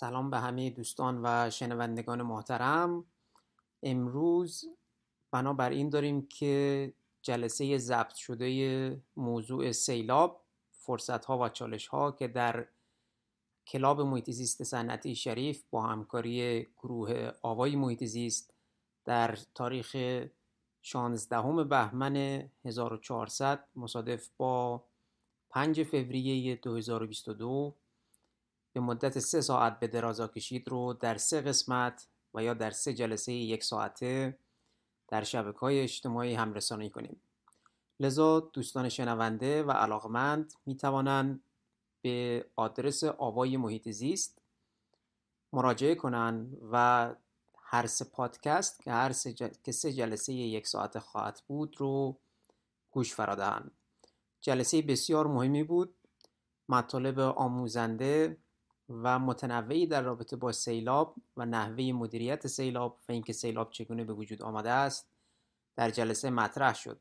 سلام به همه دوستان و شنوندگان محترم. امروز بنابراین داریم که جلسه ضبط شده موضوع سیلاب فرصت ها و چالش ها که در کلاب محیط زیست صنعتی شریف با همکاری گروه آوای محیط زیست در تاریخ 16 بهمن 1400 مصادف با 5 فوریه 2022 به مدت سه ساعت به درازا کشید رو در سه قسمت و یا در سه جلسه یک ساعته در شبکه های اجتماعی هم رسانه کنیم. لذا دوستان شنونده و علاقمند می توانند به آدرس آوای محیط زیست مراجعه کنند و هر سه پادکست که هر سه, که سه جلسه یک ساعت خواهد بود رو گوش فرادهند جلسه بسیار مهمی بود. مطالب آموزنده و متنوعی در رابطه با سیلاب و نحوه مدیریت سیلاب و اینکه سیلاب چگونه به وجود آمده است در جلسه مطرح شد.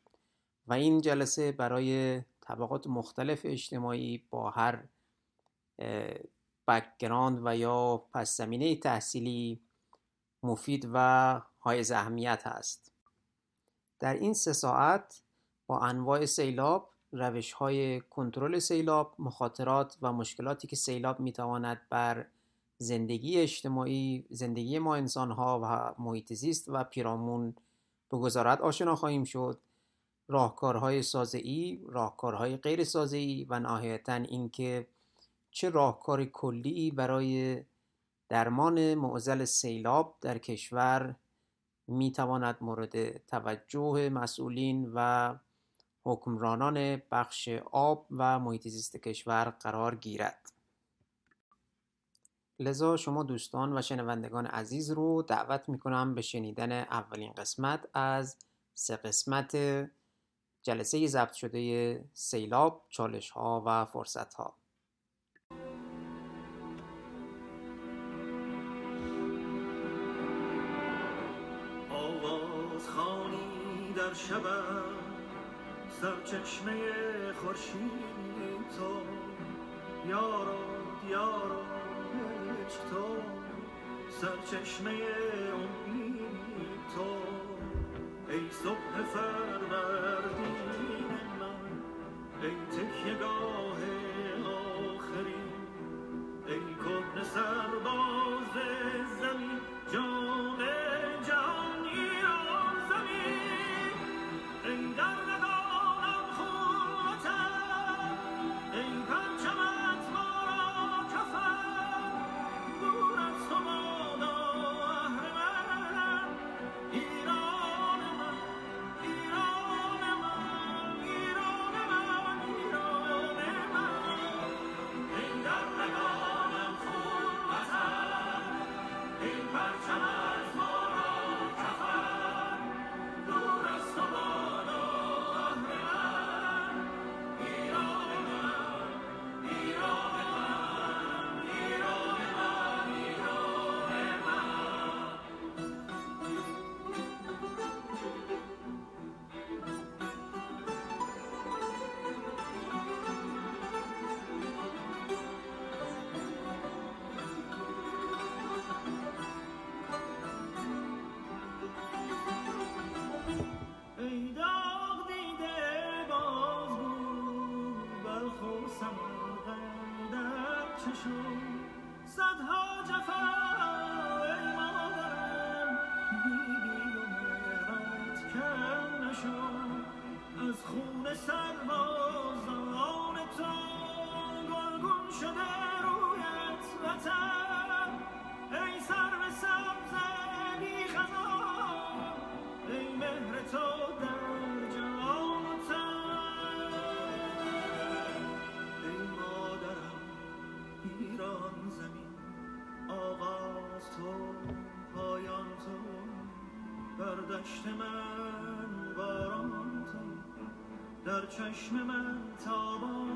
و این جلسه برای طبقات مختلف اجتماعی با هر background و یا پس زمینه تحصیلی مفید و حائز اهمیت هست. در این سه ساعت با انواع سیلاب روش های کنترل سیلاب مخاطرات و مشکلاتی که سیلاب می‌تواند بر زندگی اجتماعی زندگی ما انسان ها و محیط زیست و پیرامون بگذارد آشنا خواهیم شد. راهکارهای سازعی راهکارهای غیر سازعی و نهایتا اینکه چه راهکار کلی برای درمان معضل سیلاب در کشور می‌تواند مورد توجه مسئولین و حکمرانان بخش آب و محیط زیست کشور قرار گیرد. لذا شما دوستان و شنوندگان عزیز رو دعوت می‌کنم به شنیدن اولین قسمت از سه قسمت جلسه ضبط شده سیلاب، چالش ها و فرصت ها آواز در شبم سرچشمه خورشید تو یارو یارو عشق تو سرچشمه امید تو ای صبح فروردین من ای تکیه گاه آخری ای کهن سرباز دشت من باران تو در چشم من تابان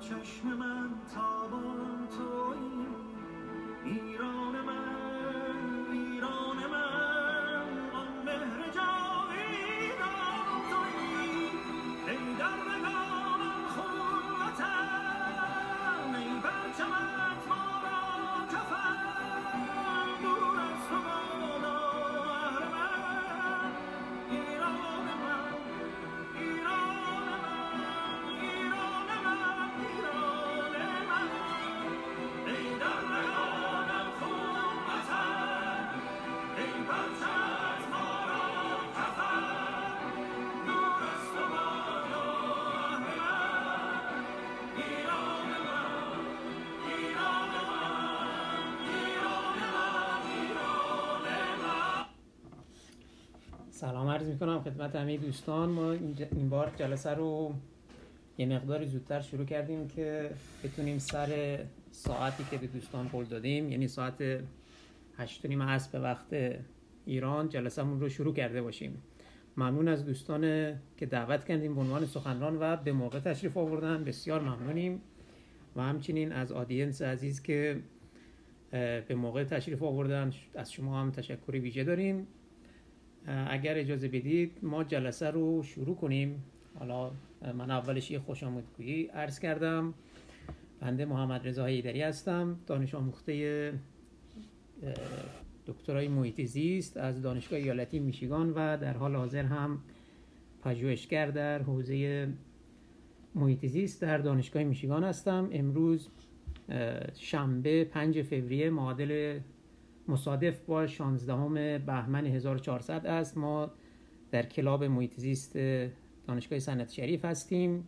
چشم من سلام عرض می‌کنم خدمت همه دوستان. ما این بار جلسه رو یه مقداری زودتر شروع کردیم که بتونیم سر ساعتی که به دوستان قول دادیم یعنی ساعت هشت نیم به وقت ایران جلسهمون رو شروع کرده باشیم. ممنون از دوستان که دعوت کردیم به عنوان سخنران و به موقع تشریف آوردن. بسیار ممنونیم. و همچنین از آدینس عزیز که به موقع تشریف آوردن از شما هم تشکر ویژه داریم. اگر اجازه بدید ما جلسه رو شروع کنیم. حالا من اولش یه خوش آمدگویی عرض کردم. بنده محمد رضا حیدری هستم. دانش آموخته دکترای محیط زیست از دانشگاه ایالتی میشیگان و در حال حاضر هم پژوهشگر در حوزه محیط زیست در دانشگاه میشیگان هستم. امروز شنبه 5 فوریه معادل مصادف با 16 بهمن 1400 است. ما در کلاب محیط زیست دانشگاه صنعت شریف هستیم.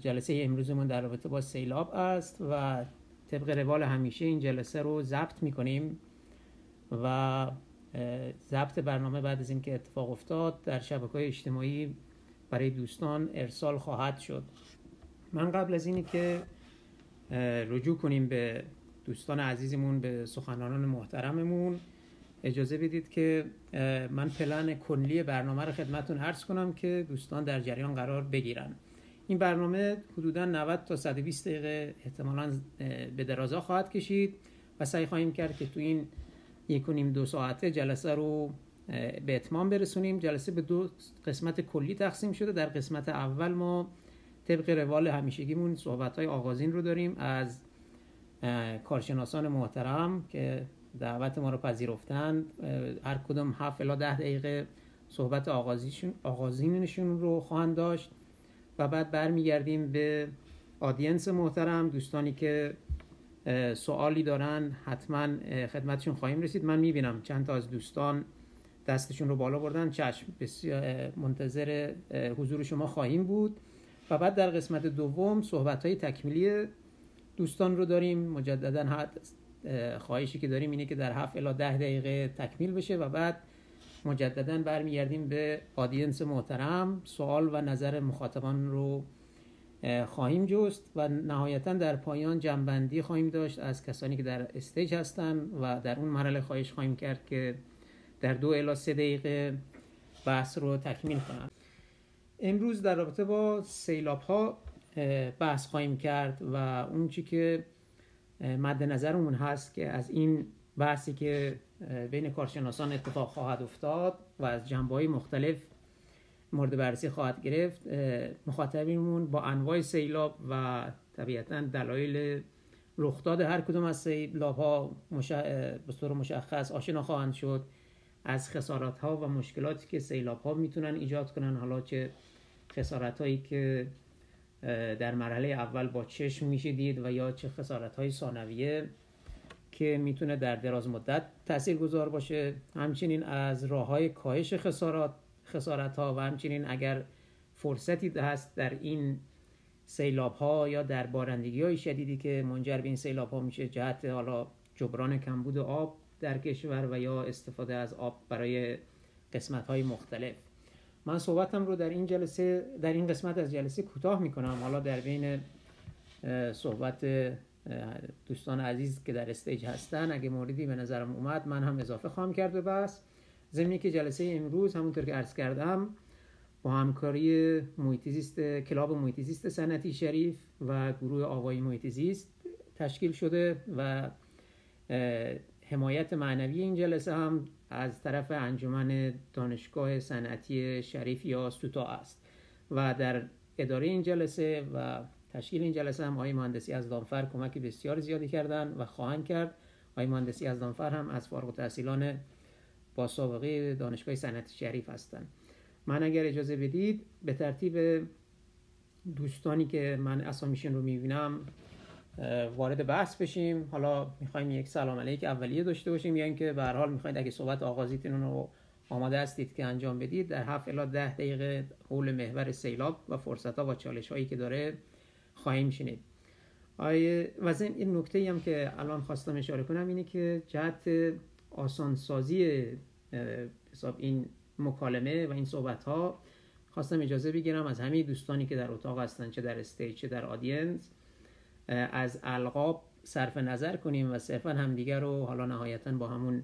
جلسه امروزمون در رابطه با سیلاب است و طبق روال همیشه این جلسه رو ضبط می‌کنیم و ضبط برنامه بعد از اینکه اتفاق افتاد در شبکه اجتماعی برای دوستان ارسال خواهد شد. من قبل از اینی که اه، رجوع کنیم به دوستان عزیزمون به سخنرانان محترممون اجازه بدید که من پلن کلی برنامه رو خدمتون عرض کنم که دوستان در جریان قرار بگیرن. این برنامه حدودا 90 تا 120 دقیقه احتمالا به درازا خواهد کشید و سعی خواهیم کرد که تو این یک و نیم دو ساعته جلسه رو به اتمام برسونیم. جلسه به دو قسمت کلی تقسیم شده. در قسمت اول ما طبق روال همیشگیمون صحبت های آغازین رو داریم. از کارشناسان محترم که دعوت ما رو پذیرفتن. هر کدوم 7 الی 10 دقیقه صحبت آغازینشون رو خواهند داشت. و بعد برمیگردیم به آدینس محترم. دوستانی که سوالی دارن حتما خدمتشون خواهیم رسید. من می‌بینم چند تا از دوستان دستشون رو بالا بردن. چشم بسیار منتظر حضور شما خواهیم بود. و بعد در قسمت دوم صحبت های تکمیلی دوستان رو داریم مجددا خواهشی که داریم اینه که در 7 الی 10 دقیقه تکمیل بشه و بعد مجددا برمیگردیم به آدینس محترم. سوال و نظر مخاطبان رو خواهیم جست و نهایتا در پایان جنبندی خواهیم داشت از کسانی که در استیج هستن و در اون مرحله خواهش خواهیم کرد که در دو الی سه دقیقه بحث رو تکمیل کنم امروز در رابطه با سیلاب ها بحث خواهیم کرد و اون چی که مد نظرمون هست که از این بحثی که بین کارشناسان اتفاق خواهد افتاد و از جنبه های مختلف مورد بررسی خواهد گرفت مخاطبینمون با انواع سیلاب و طبیعتا دلایل رخداد هر کدوم از سیلاب ها به طور مشخص آشنا خواهند شد از خسارات ها و مشکلاتی که سیلاب ها می‌تونن ایجاد کنن. حالا چه خسارت هایی که در مرحله اول با چشم میشه دید و یا چه خسارت های ثانویه که می‌تونه در دراز مدت تأثیر گذار باشه. همچنین از راه های کاهش خسارات خسارت ها و همچنین اگر فرصتی هست در این سیلاب ها یا در بارندگی های شدیدی که منجر به این سیلاب ها میشه جهت حالا جبران کمبود آب در کشور و یا استفاده از آب برای قسمت های مختلف. من صحبتم رو در این جلسه در این قسمت از جلسه کوتاه می‌کنم. حالا در بین صحبت دوستان عزیز که در استیج هستن اگه موردی به نظرم اومد من هم اضافه خواهم کرد. به بس زمینی که جلسه امروز همونطور که عرض کردم با همکاری محیطیزیست کلاب محیطیزیست سنتی شریف و گروه آوایی محیطیزیست تشکیل شده و حمایت معنوی این جلسه هم از طرف انجمن دانشگاه صنعتی شریف یا سوتا است و در اداره این جلسه و تشکیل این جلسه هم آقای مهندسی از دانفر کمک بسیار زیادی کردن و خواهند کرد. آقای مهندسی از دانفر هم از فارغ التحصیلان با سابقه دانشگاه صنعتی شریف هستند. من اگر اجازه بدید به ترتیب دوستانی که من اسامیشون رو می‌بینم وارد بحث بشیم. حالا می‌خوایم یک سلام علیک اولیه داشته باشیم. یا اینکه به هر حال می‌خواید اگه صحبت آغازیتون رو آماده هستید که انجام بدید در 7 الی 10 دقیقه حول محور سیلاب و فرصت ها و چالش هایی که داره خواهیم شنید. آیه و این نکته هم که الان خواستم اشاره کنم اینه که جهت آسانسازی حساب این مکالمه و این صحبت ها خواستم اجازه بگیرم از همه دوستانی که در اتاق هستن چه در استیج چه در آدینس از القاب صرف نظر کنیم و صرفا همدیگر رو حالا نهایتا با همون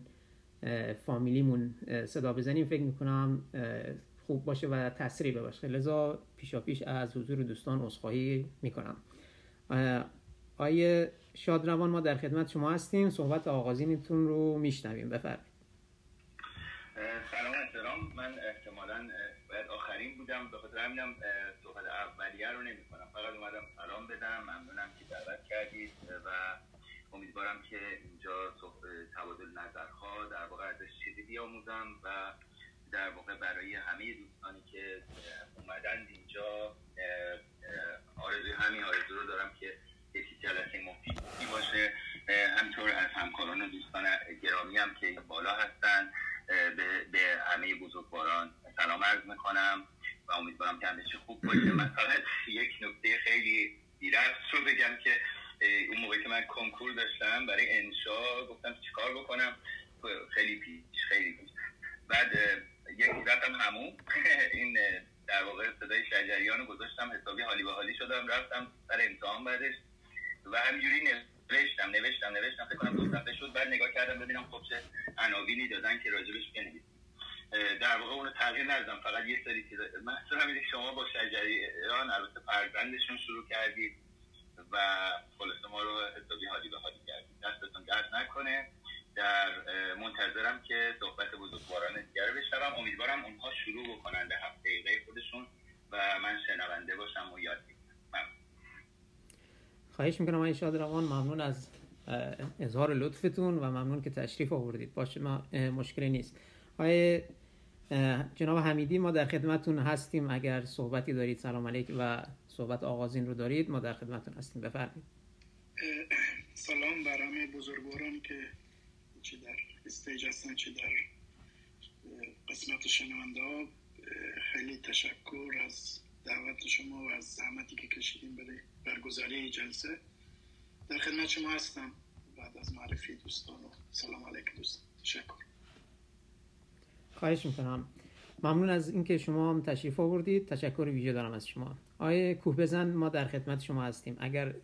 فامیلیمون صدا بزنیم. فکر می‌کنم خوب باشه و تسریع باشه لذا پیشا پیش از حضور دوستان عذرخواهی می‌کنم. آیه شادروان ما در خدمت شما هستیم. صحبت آغازینتون رو میشنویم. بفرمایید. سلام احترام. من احتمالا باید آخرین بودم. به خاطر همینم صحبت اولیه رو نمی کنم فقط اومدم سلام بدم. ممنونم که دعوت کردید و امیدوارم که اینجا تبادل نظرها در واقع ازش چیزی بیاموزم و در واقع برای همه دوستانی که اومدن اینجا آرزوی همین آرزو رو دارم که یکی جلسه مفیدی باشه. همینطور از همکاران و دوستان گرامی هم که بالا هستن به, به همه بزرگواران سلام عرض می‌کنم و امیدوارم که همیشه خوب باشه. فقط یک نکته خیلی بیرفت رو بگم که اون موقعی که من کنکور داشتم برای انشا گفتم چیکار بکنم؟ خیلی پیش خیلی پیش بعد یک رفتم همون این در واقع صدای شجریان رو گذاشتم حسابی حالی به حالی شدم رفتم سر امتحان بعدش. و همینجوری نوشت نوشتم نوشتم نوشتم. فکر کنم دو شد. بعد نگاه کردم ببینم خب چه عناوینی دادن که راجبش بنویسیم در واقع اونو تغییر ندادم. فقط یه سری چیزا مثلا همین شما با شجریان البته فرزندشون شروع کردید و خلاصه ما رو حسابی حالی به حالی کردید. دستتون درد نکنه. در منتظرم که صحبت بزرگواران دیگر بشنوم. امیدوارم اونها شروع بکنن به هفت دقیقه خودشون و من شنونده باشم و یاد بگیرم. خواهش می‌کنم آقای شادروان ممنون از اظهار لطفتون و ممنون که تشریف آوردید. باشه ما مشکلی نیست. آقای جناب حمیدی ما در خدمتتون هستیم. اگر صحبتی دارید سلام علیک و صحبت آغازین رو دارید ما در خدمتتون هستیم. بفرمایید. سلام بر همه بزرگواران که چه در استیج هستن چه در قسمت شنونده خیلی تشکر از دعوت شما و از زحمتی که کشیدیم برای برگزاری جلسه. در خدمت شما هستم. بعد از معرفی دوستان و سلام علیکم دوستان. تشکر. خواهش می‌کنم. ممنون از اینکه شما هم تشریف آوردید. تشکر ویژه دارم از شما. آقای کوه بزن ما در خدمت شما هستیم. اگر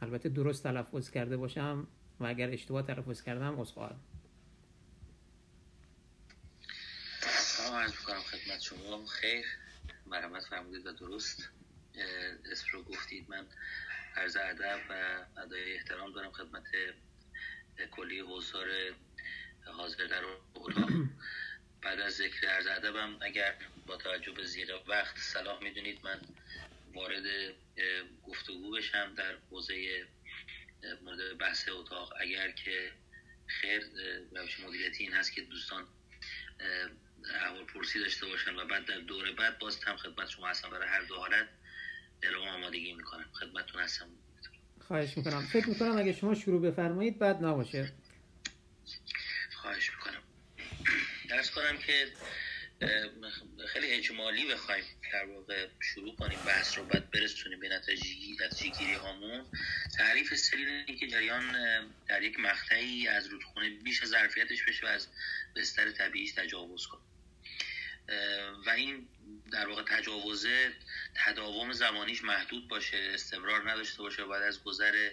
البته درست تلفظ کرده باشم و اگر اشتباه تلفظ کردم عذرخواهم سلام خدمت شما. خیر. مرحمت فرمودید و درست. اسم رو گفتید. من عرض ادب و ادای احترام دارم خدمت کلی حضار حاضر در اتاق بعد از ذکر عرض ادبم اگر با توجه به زیغ وقت صلاح می‌دونید من وارد گفتگو بشم در حوزه مورد بحث اتاق. اگر که خیر روش مدیریتی این هست که دوستان احوال پرسی داشته باشن و بعد در دوره بعد باز هم خدمت شما هستم. برای هر دو حالت اعلام آمادگی می‌کنم. خدمتتون هستم. خواهش می‌کنم. فکر می‌کنم اگه شما شروع بفرمایید بعد نباشه. خواهش درس کنم که خیلی اجمالی بخوایم در واقع شروع کنیم بحث رو بعد برسونیم به نتیجه گیری هامون. تعریف سری اینه که جریان در یک مقطعی از رودخونه بیش از ظرفیتش بشه و از بستر طبیعیش تجاوز کنه. و این در واقع تجاوزه تداوم زمانیش محدود باشه استمرار نداشته باشه و بعد از گذر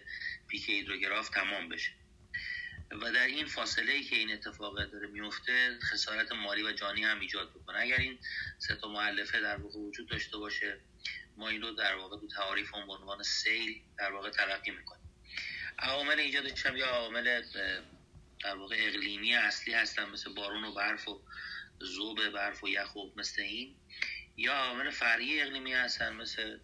پیک هیدروگراف تمام بشه. و در این فاصله ای که این اتفاق داره میفته خسارت مالی و جانی هم ایجاد بکنه. اگر این سه تا مؤلفه در واقع وجود داشته باشه ما این رو در واقع تو تعاریف به عنوان سیل در واقع تلقی می‌کنیم. عوامل ایجادش هم یا عوامل در واقع اقلیمی اصلی هستن مثل بارون و برف و ذوب برف و یخ و مثل این. یا عوامل فرعی اقلیمی هستن مثل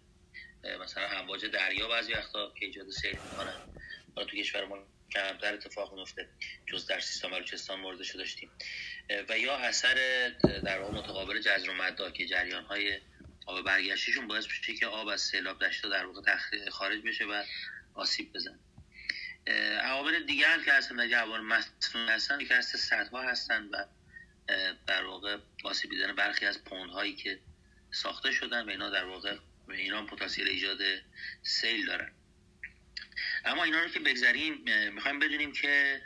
مثلا امواج دریا بعضی وقتا که ایجاد سیل می‌کنن. تو کشور ما کمتر اتفاق میفته جز در سیستان بلوچستان موردش داشتیم و یا اثر در واقع متقابل جزر و مدا که جریان های آب برگشتشون باعث میشه که آب از سیلاب دشتا در واقع خارج بشه و آسیب بزن عوامل دیگه هم که هستن در عوامل مصنوعی هستن که هست سدها هستن و در واقع آسیب دیدن برخی از پوندهایی که ساخته شدن و اینا در واقع ایران پتانسیل ایجاد سیل دارن. اما اینا رو که بگذریم می‌خوایم بدونیم که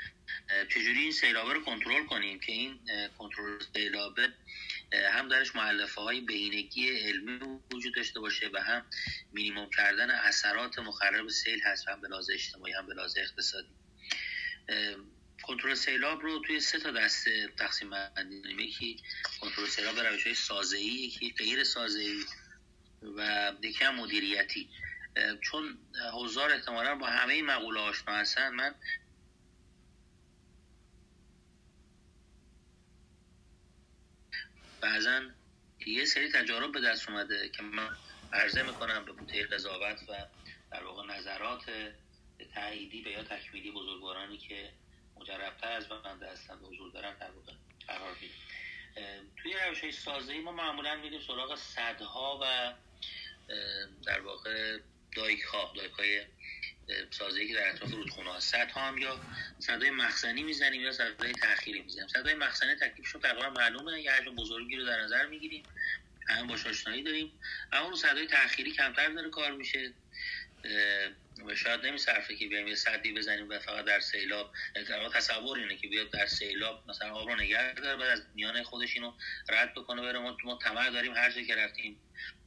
چجوری این سیلابه رو کنترل کنیم که این کنترل سیلابه هم درش معلفه های بهینگی علمی وجود داشته باشه و هم مینیموم کردن اثرات مخرب سیل هست هم به لحاظ اجتماعی هم به لحاظ اقتصادی. کنترل سیلاب رو توی سه تا دسته تقسیم بندی یکی کنترل سیلاب روش های سازه‌ای یکی غیر سازه‌ای و یکی هم مدیریتی. چون حضار احتمالا با همه این مقوله آشنا هستن من بعضا یه سری تجارب به دست اومده که من عرضه می‌کنم به بوته قضاوت و در واقع نظرات تاییدی و یا تکمیلی بزرگوارانی که مجربتر از بنده هستن و حضور دارن در واقع قرار میدیم توی روش های سازه‌ای ما معمولا میریم سراغ صدها و در واقع دایک ها دایک های سازه‌ای که در اطراف رودخونه ها صد ها هم یا صدای مخزنی می‌زنیم یا صدای تأخیری می‌زنیم. صدای مخزنی تکلیفشون تقریبا معلومه. یه حجم بزرگی رو در نظر می‌گیریم. هم باش آشنایی داریم. اما رو صدای تأخیری کمتر داره کار میشه. و شاید نمیصرفه که بیایم یه صدی بزنیم و فقط در سیلاب. در تصور اینه که بیاد در سیلاب مثلا آب رو نگه داره بعد از میانه خودش اینو رد بکنه بره ما ما داریم هر جا که رفتیم.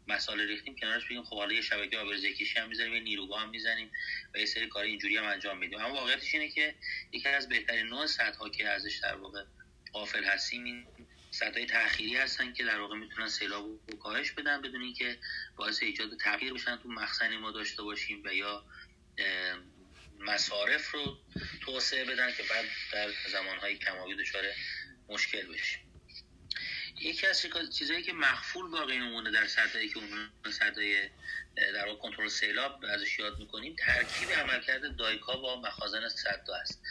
مسائل ریختیم کنارش بگیم خب حالا یه شبکه آبرزه کشی هم می‌زنیم یه نیروگاه هم می‌زنیم و یه سری کار اینجوری هم انجام میدیم. اما واقعیتش اینه که یکی از بهترین نوع سدها که ازش در واقع غافل هستیم این سدهای تأخیری هستن که در واقع می‌تونن سیلاب رو کاهش بدن بدون اینکه باعث ایجاد تغییر بشن تو مخزنی ما داشته باشیم و یا مصارف رو توسعه بدن که بعد در زمانهای کمابی دچار مشکل بشیم. یکی از چیزهایی که مخفول باقی میمونه در سدهایی که اون سدهای در واقع کنترل سیلاب ازش یاد می‌کنیم ترکیب عملکرد دایکا با مخازن سد است.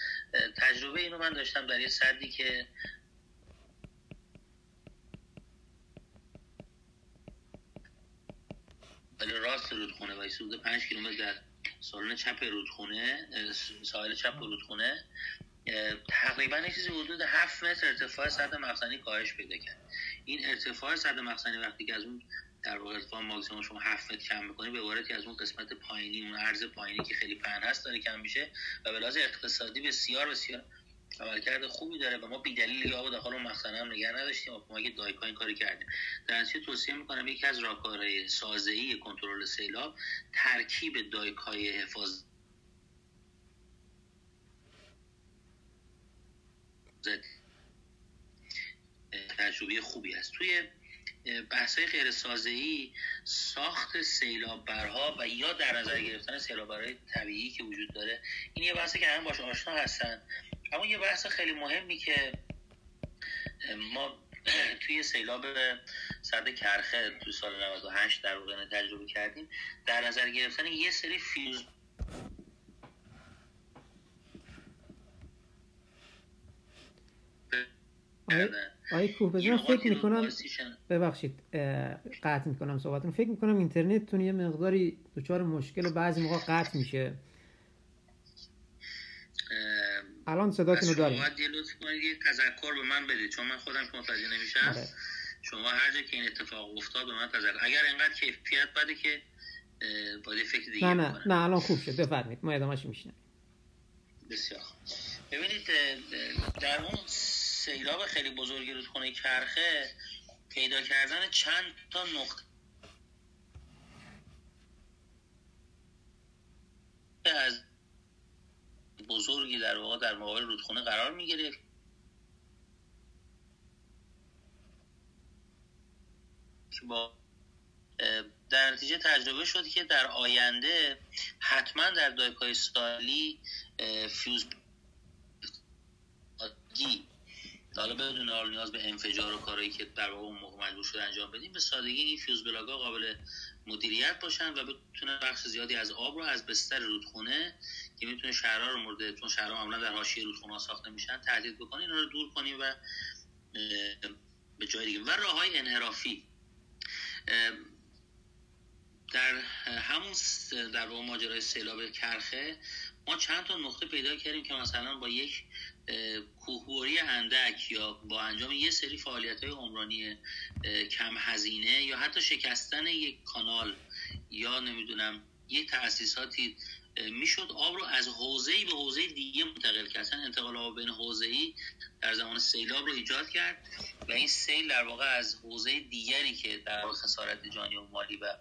تجربه اینو من داشتم در یه سدی که راست رودخونه و حدود 5 کیلومتر در سالن چپ رودخونه ساحل چپ رودخونه. تقریبا چیزی حدود 7 متر ارتفاع سطح مخزنی کاهش پیدا کرد. این ارتفاع سطح مخزنی وقتی که از اون در واقع ارتفاع ماکسیمم شما 7 متر کم می‌کنی به عبارتی از اون قسمت پایینی اون عرض پایینی که خیلی پهن هست داره کم میشه و به لحاظ اقتصادی بسیار بسیار عملکرد خوبی داره و ما بی دلیل آب داخل اون مخزن هم نگه نداشتیم و کمک دایکا این کاری کردیم. در نتیجه توصیه می‌کنم یکی از راهکارهای سازه‌ای کنترل سیلاب ترکیب دایکای حفاظ تجربه خوبی است. توی بحث غیر ای ساخت سیلابرها و یا در نظر گرفتن سیلابرهای طبیعی که وجود داره این یه بحثی که همه باش آشنا هستن. اما یه بحث خیلی مهمی که ما توی سیلاب سرد کرخه توی سال 98 در واقع تجربه کردیم در نظر گرفتن یه سری فیوز آقای کوه فکر می‌کنم ببخشید قطع می‌کنم صحبتون. فکر می‌کنم اینترنتتون یه مقداری دچار مشکل و بعضی موقع قطع میشه. الان صداتون رو داریم. شما یه لطف کنید یه تذکر به من بدید. چون من خودم که متوجه نمیشم. آره. شما هر جا که این اتفاق افتاد به من تذکر اگر اینقدر کیفیت بده که باید فکر دیگه نه نه نه الان خوب شد. بفرمایید. ما ادامهش میشنم بسیار ببینید در اون سیلاب خیلی بزرگی رودخونه کرخه پیدا کردن چند تا نقطه. از بزرگی در واقع در مقابل رودخونه قرار می گرفت با در نتیجه تجربه شد که در آینده حتما در dike های ساحلی fuse حالا بدون حال نیاز به انفجار و کارهایی که در واقع اون موقع مجبور شد انجام بدیم به سادگی این fuse plug ها قابل مدیریت باشن و بتونه بخش زیادی از آب رو از بستر رودخونه که می‌تونه شهرها رو مورد چون شهرها معمولا در حاشیه رودخونه ساخته میشن تهدید بکنه اینا رو دور کنیم و به جای دیگه. و راه های انحرافی در همون در واقع ماجرای سیلاب کرخه ما چند تا نقطه پیدا کردیم که مثلا با یک کوهبوری اندک یا با انجام یه سری فعالیت های عمرانی کم هزینه یا حتی شکستن یک کانال یا نمی‌دونم یک تأسیساتی می‌شد آب رو از حوزه به حوزه دیگه منتقل کرد. انتقال آب بین حوزه در زمان سیلاب رو ایجاد کرد و این سیل در واقع از حوزه دیگری که در خسارت جانی و مالی و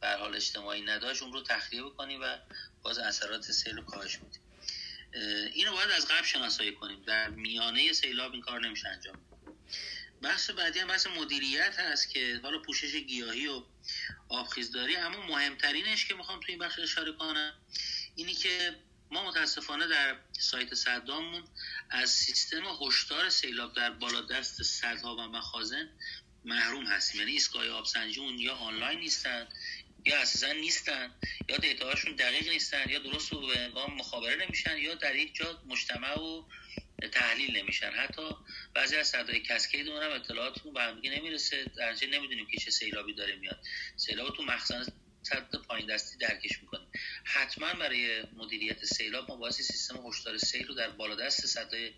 به حال اجتماعی نداشت اون رو تخلیه بکنیم و باز اثرات سیل رو کاهش بدیم اینو باید از قبل شناسایی کنیم. در میانه سیلاب این کار نمیشه انجام بحث بعدی هم بحث مدیریت هست که حالا پوشش گیاهی و آبخیزداری اما مهمترینش که می‌خوام تو این بخش اشاره کنم اینی که ما متاسفانه در سایت صدامون از سیستم هشدار سیلاب در بالا دست صدها و مخازن محروم هستیم. یعنی ایستگاه آبسنجی اون یا آنلاین نیستن یا اساسا نیستن یا دیتاهاشون دقیق نیستن یا درست و به مخابره نمیشن یا در یک جا مجتمع و تحلیل نمیشن. حتی بعضی از صدای کسکید اون هم اطلاعاتون به همدیگه نمی‌رسه. در نمی‌دونیم که چه سیلابی داره میاد. سیلاب تو مخزن صد پایین دستی درکش می‌کنیم حتما برای مدیریت سیلاب ما باید سیستم هشدار سیل رو در بالا دست صدای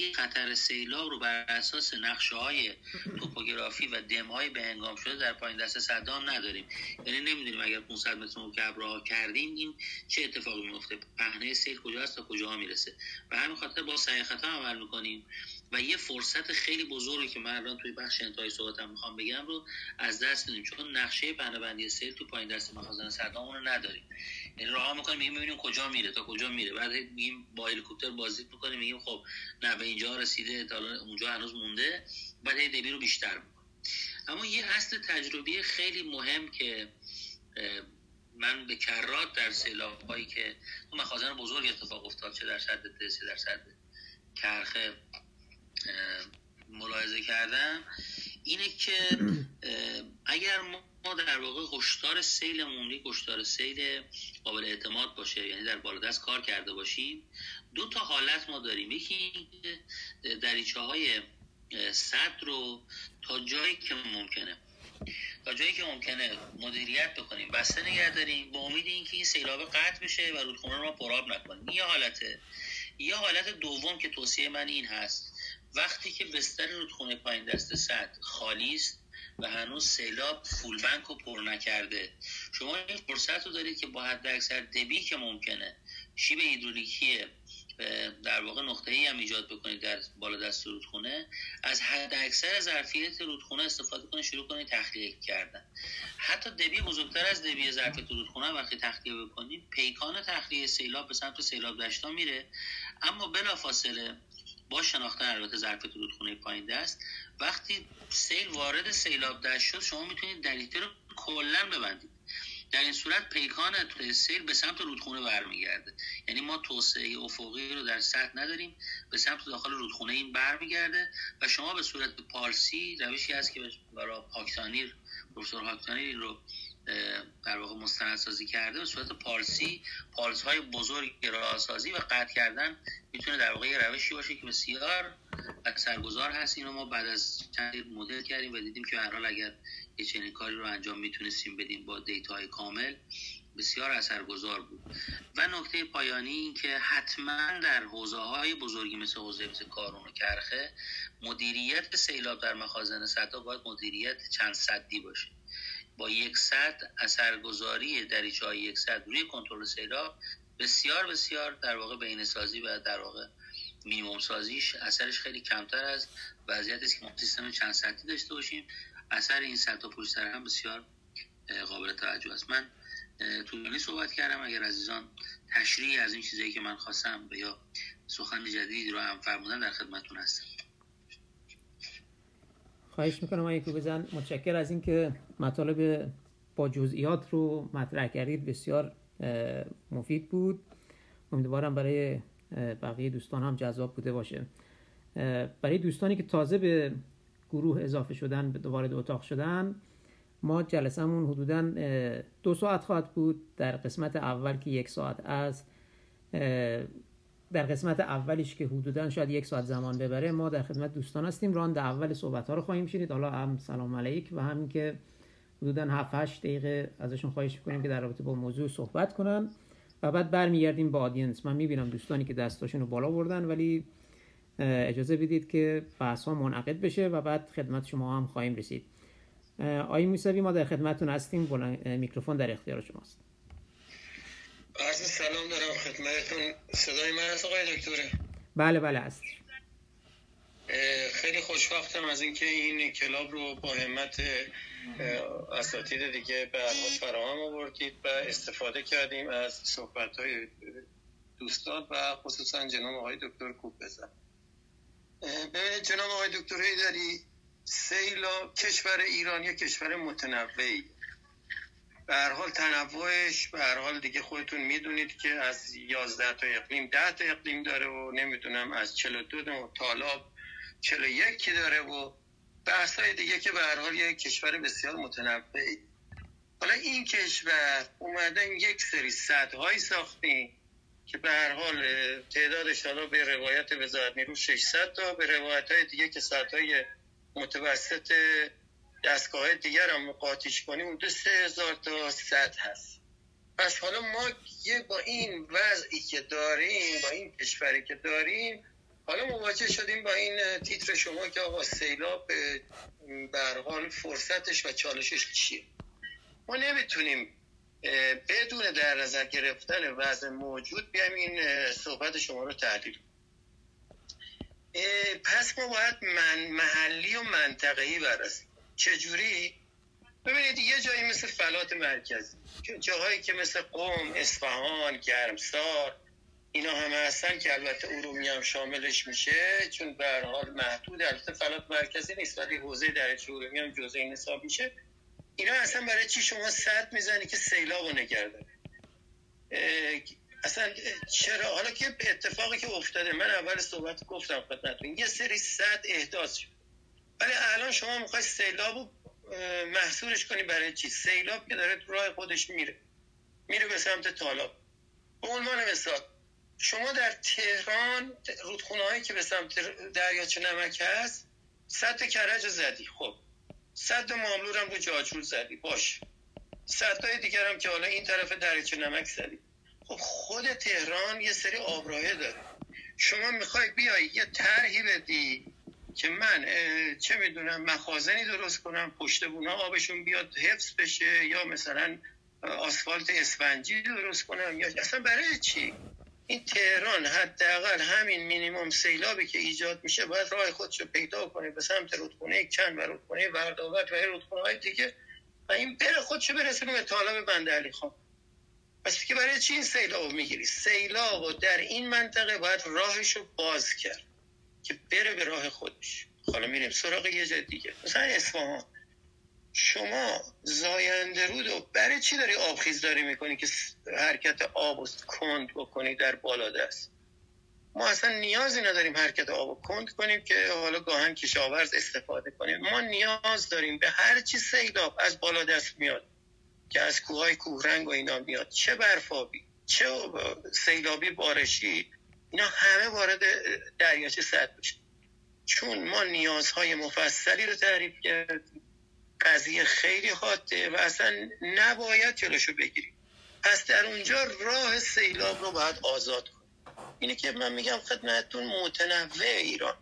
مخزن خطر سیلاب رو بر اساس نقشه های توپوگرافی و دم های به انگام شده در پایین دست صدام نداریم. یعنی نمی‌دونیم اگر 500 متر مکعب راه کردیم این چه اتفاقی میفته پهنه سیل کجا است تا کجا می‌رسه؟ و همین خاطر با سعی خطا عمل می‌کنیم. و یه فرصت خیلی بزرگی که من الان توی بخش انتهای صحبتم می‌خوام بگم رو از دست میدیم چون نقشه بندی سیل تو پایین دست مخازن صدام رو نداریم. یعنی راه می‌کنیم میگیم ببینیم کجا میره تا کجا میره. بعد میگیم با هلیکوپتر بازی می‌کنیم میگیم خب نه به اینجا رسیده تا اونجا هنوز مونده. بعد دبی رو بیشتر می‌کنیم. اما یه اصل تجربی خیلی مهم که من به کرات در سیلاب هایی که تو مخازن بزرگ اتفاق افتاد چه در صد چه در صد کرخه ملاحظه کردم اینه که اگر ما در واقع هشدار سیل موندی هشدار سیل قابل اعتماد باشه یعنی در بالادست کار کرده باشیم دو تا حالت ما داریم. یکی دریچه های صد رو تا جایی که ممکنه تا جایی که ممکنه مدیریت بکنیم. بسته نگه داریم. با امید اینکه این سیلاب قطع بشه و رودخونه رو پراب نکنیم. یه حالته. یه حالت دوم که توصیه من این هست. وقتی که بستر رودخونه پایین دست صد خالی است و هنوز سیلاب فول بنک رو پر نکرده. شما این فرصت رو دارید که با حد اکثر دبی که ممکنه شیب هیدرولیکی در واقع نقطه ای هم ایجاد بکنید در بالا دست رودخونه از حد اکثر ظرفیت رودخونه استفاده کنید شروع کنید تخلیه کردن. حتی دبی بزرگتر از دبی ظرفیت رودخونه وقتی تخلیه بکنید پیکان تخلیه سیلاب به سمت سیلاب دشتا میره. اما بلافاصله با شناختن البته ظرفیت رودخونه پایین دست وقتی سیل وارد سیلاب دشت شد شما می‌تونید دریچه رو کلا ببندید. در این صورت پیکان سیل به سمت رودخونه برمیگرده. یعنی ما توسعه افقی رو در سطح نداریم به سمت داخل رودخونه این برمیگرده و شما به صورت پارسی روشی هست که برای هاکتانیر پروفسور هاکتانیر رو در واقع مستندسازی کرده به صورت پارسی پارس های بزرگ راهسازی و قطع کردن می‌تونه در واقع یه روشی باشه که بسیار اثرگذار هست. اینو ما بعد از چند مدل کردیم و دیدیم که هر اگر یه چنین کاری رو انجام می‌تونستیم بدیم با دیتای کامل بسیار اثرگذار بود. و نکته پایانی این که حتما در حوزه های بزرگی مثل حوزه مثل کارون و کرخه مدیریت سیلاب در مخازن صدا باید مدیریت چند صدی باشه. با یک صد اثرگذاری دریچه های یک صد روی کنترل سیلاب بسیار بسیار در واقع بین سازی و در واقع مینیموم سازیش اثرش خیلی کمتر از وضعیت است که ما سیستم چند سطحی داشته باشیم. اثر این صد تا پشت هم بسیار قابل توجه است. من طولانی صحبت کردم. اگر عزیزان تشریح از این چیزایی که من خواستم یا سخن جدیدی رو هم فرمودن در خدمتتون هستم. خواهش می‌کنم آقای بزن. متشکر از اینکه مطالب با جزئیات رو مطرح کردید. بسیار مفید بود. امیدوارم برای بقیه دوستان هم جذاب بوده باشه. برای دوستانی که تازه به گروه اضافه شدن به وارد اتاق شدن ما جلسهمون حدودا دو ساعت خواهد بود. در قسمت اول که یک ساعت است در قسمت اولیش که حدودا شاید یک ساعت زمان ببره ما در خدمت دوستان هستیم. راند اول صحبت ها رو خواهیم شنید. حالا هم سلام علیک و همین که حدودا 7 8 دقیقه ازشون خواهش می‌کنیم که در رابطه با موضوع صحبت کنن. و بعد برمیگردیم با آدینس. من می‌بینم دوستانی که دستاشون رو بالا بردن ولی اجازه بدید که بحث ها منعقد بشه و بعد خدمت شما هم خواهیم رسید. آقای موسوی ما در خدمتتون هستیم. میکروفون در اختیار شماست. عرض سلام دارم خدمتتون. صدای من هست آقای دکتره؟ بله بله هست. خیلی خوشبختم از اینکه این کلاب رو با همت اساتید دیگه به فراهم آوردید و استفاده کردیم از صحبت های دوستان و خصوصا جناب آقای دکتر کوب بزن به جناب آقای دکتر داری سیلا کشور ایران یک کشور متنوعی. به هر حال تنوعش به هر حال دیگه خودتون می‌دونید که از 11 تا اقلیم 10 تا اقلیم داره و نمی‌دونم از 42 تا تالاب 41 که داره و بحث های دیگه که به هر حال یک کشور بسیار متنوعی حالا این کشور اومدن یک سری صدهایی ساختیم که به هر حال تعدادش حالا به روایت وزارت نیرو 600 تا به روایت های دیگه که های متوسط دستگاه دیگر هم قاطیش کنیم اون دو سه هزار تا صد هست. پس حالا ما یه با این وضعی که داریم با این کشوری که داریم حالا مواجه شدیم با این تیتر شما که آقا سیلاب به حال فرصتش و چالشش چیه؟ ما نمی‌تونیم بدون در نظر گرفتن وضع موجود بیایم این صحبت شما رو تحلیل پس ما باید من محلی و منطقه‌ای برسیم چجوری؟ ببینید یه جایی مثل فلات مرکزی جاهایی که مثل قوم اصفهان گرمسار اینا همه هستن که البته ارومی هم شاملش میشه چون به حال محدود البته فلات مرکزی نیست ولی حوزه درجه ارومی هم جزء این حساب میشه. اینا اصلا برای چی شما صد می‌زنی که سیلاب رو نگرده اصلا چرا؟ حالا که اتفاقی که افتاده من اول صحبت گفتم خدمتتون یه سری صد احداث شد. ولی الان شما می‌خوای سیلاب رو محصولش کنی برای چی؟ سیلاب که داره تو راه خودش میره. میره به سمت تالاب. به عنوان مثال شما در تهران رودخونه هایی که به سمت دریاچه نمک هست سد کرج زدی. خب صد معاملور هم رو جاجور زدی. باش صدهای دیگر هم که حالا این طرف دریاچه نمک زدی. خب خود تهران یه سری آبراهه داره. شما می‌خوای بیای یه طرحی بدی که من چه می‌دونم مخازنی درست کنم پشت بونا آبشون بیاد حفظ بشه یا مثلا آسفالت اسفنجی درست کنم یا اصلا برای چی؟ این تهران حداقل همین مینیمم سیلابی که ایجاد میشه باید راه خودشو پیدا کنه به سمت رودخونه کن و رودخونه ورداوت و رودخونه های دیگه و این بره خودشو برسونه به طالب بنده علی خان. پس که برای چی این سیلاب می‌گیری؟ سیلاب در این منطقه باید راهشو باز کرد. که بره به راه خودش. حالا میریم سراغ یه جای دیگه. مثلا اصفهان شما زاینده رود و برای چی داری آبخیز داری می‌کنی که حرکت آب کند بکنی در بالا دست؟ ما اصلا نیازی نداریم حرکت آب کند کنیم که حالا گاهن کشاورز استفاده کنیم. ما نیاز داریم به هر چی سیلاب از بالا دست میاد که از کوههای کوهرنگ و اینا میاد. چه برفابی چه سیلابی بارشی اینا همه وارد دریاچه سد بشه چون ما نیازهای مفصلی رو تعریف کردیم. قضیه خیلی حاده و اصلا نباید جلوشو بگیریم. پس در اونجا راه سیلاب رو باید آزاد کنیم. اینه که من میگم خدمتتون متنوع ایران.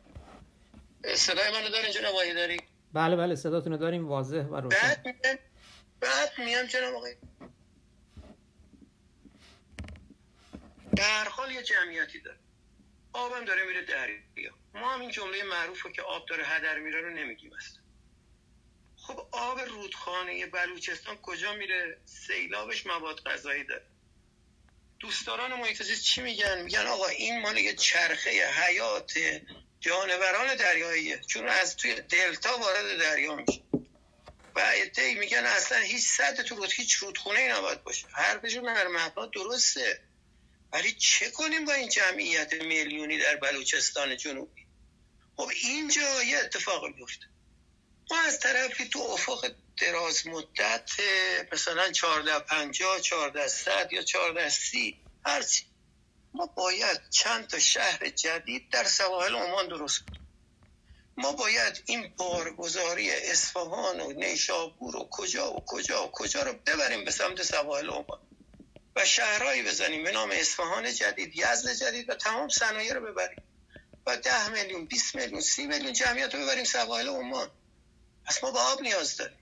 صدای منو دارین جناب آقای داری؟ بله بله صداتونو داریم واضح و روشن. بعد میگم بعد میگم جناب آقای. در حال یه جمعیتی داره آبم داره میره دریا. ما هم این جمله معروف رو که آب داره هدر میره رو نمیگیم است خب آب رودخانه بلوچستان کجا میره؟ سیلابش مواد غذایی داره. دوستداران محیط چی میگن؟ میگن آقا این مال یه چرخه حیات جانوران دریاییه. چون از توی دلتا وارد دریا میشه. و ادهی میگن اصلا هیچ سد تو رود هیچ رودخونه ای نباید باشه. حرفشون در مبنا درسته. ولی چه کنیم با این جمعیت میلیونی در بلوچستان جنوبی؟ خب اینجا یه اتفاق میفته. ما از طرفی تو افق دراز مدت مثلا 14 50 14 100 یا 14 30 هرچی ما باید چند تا شهر جدید در سواحل عمان درست کنیم. ما باید این بارگذاری اصفهان و نیشابور و کجا و کجا و کجا رو ببریم به سمت سواحل عمان. و شهرهایی بزنیم. به نام اصفهان جدید یزد جدید و تمام صنایع رو ببریم. و ده میلیون 20 میلیون 30 میلیون جمعیت رو ببریم سواحل عمان. پس ما به آب نیاز داریم.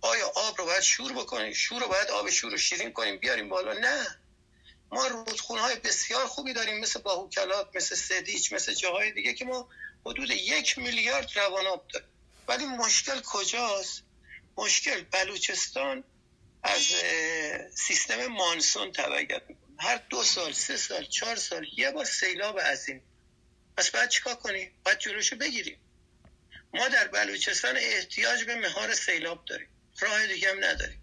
آیا آب رو باید شور بکنیم؟ شور رو باید آب شور رو شیرین کنیم بیاریم بالا؟ نه. ما رودخونه های بسیار خوبی داریم مثل باهوکلات مثل سدیچ مثل جاهای دیگه که ما حدود یک میلیارد روان آب داریم. ولی مشکل کجاست؟ مشکل بلوچستان از سیستم مانسون تبعیت می‌کنه. هر دو سال سه سال چهار سال یه بار سیلاب عظیم پس باید چیکار کنیم؟ باید جلوشو بگیریم. ما در بلوچستان احتیاج به مهار سیلاب داریم. راه دیگه هم نداریم.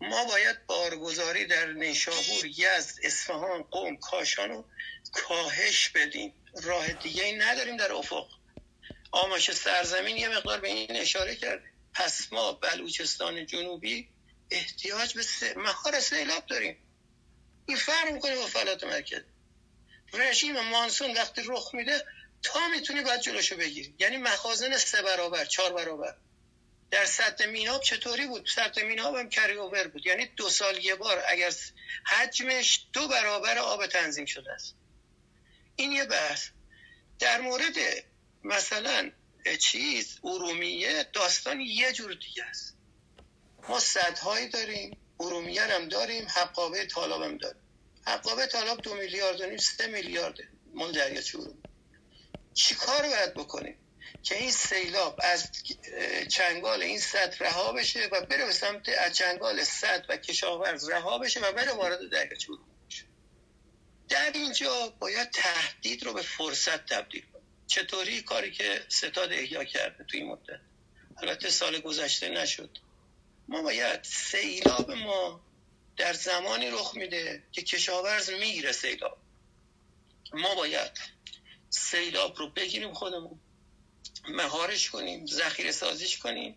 ما باید بارگذاری در نیشابور یزد اصفهان قوم کاشان رو کاهش بدیم. راه دیگه ای نداریم در افق. آماش سرزمین یه مقدار به این اشاره کرد. پس ما بلوچستان جنوبی احتیاج به مهار سیلاب داریم. این فرق می‌کنه با فلات مرکز. رژیم مانسون وقتی رخ میده تا می‌تونی باید جلوشو بگیری. یعنی مخازن سه برابر چهار برابر. در سطح میناب چطوری بود؟ سطح میناب هم کری اوور بود. یعنی دو سال یه بار اگر حجمش دو برابر آب تنظیم شده است. این یه بحث. در مورد مثلا چیز ارومیه داستان یه جور دیگه است. ما صدهایی داریم ارومیه هم داریم حقابه طالاب هم داریم. حقابه طالاب دو میلیارد و نیم سه میلیارده. مال دریاچه ارومیه چی کار باید بکنیم؟ که این سیلاب از چنگال این سد رها بشه و بره به سمت از چنگال سد و کشاورز رها بشه و بره وارد دریاچه بشه در اینجا باید تهدید رو به فرصت تبدیل کنیم. چطوری کاری که ستاد احیا کرده توی این مدت؟ البته سال گذشته نشد. ما باید سیلاب ما در زمانی رخ میده که کشاورز می‌گیره سیلاب. ما باید سیلاب رو بگیریم خودمون مهارش کنیم ذخیره سازیش کنیم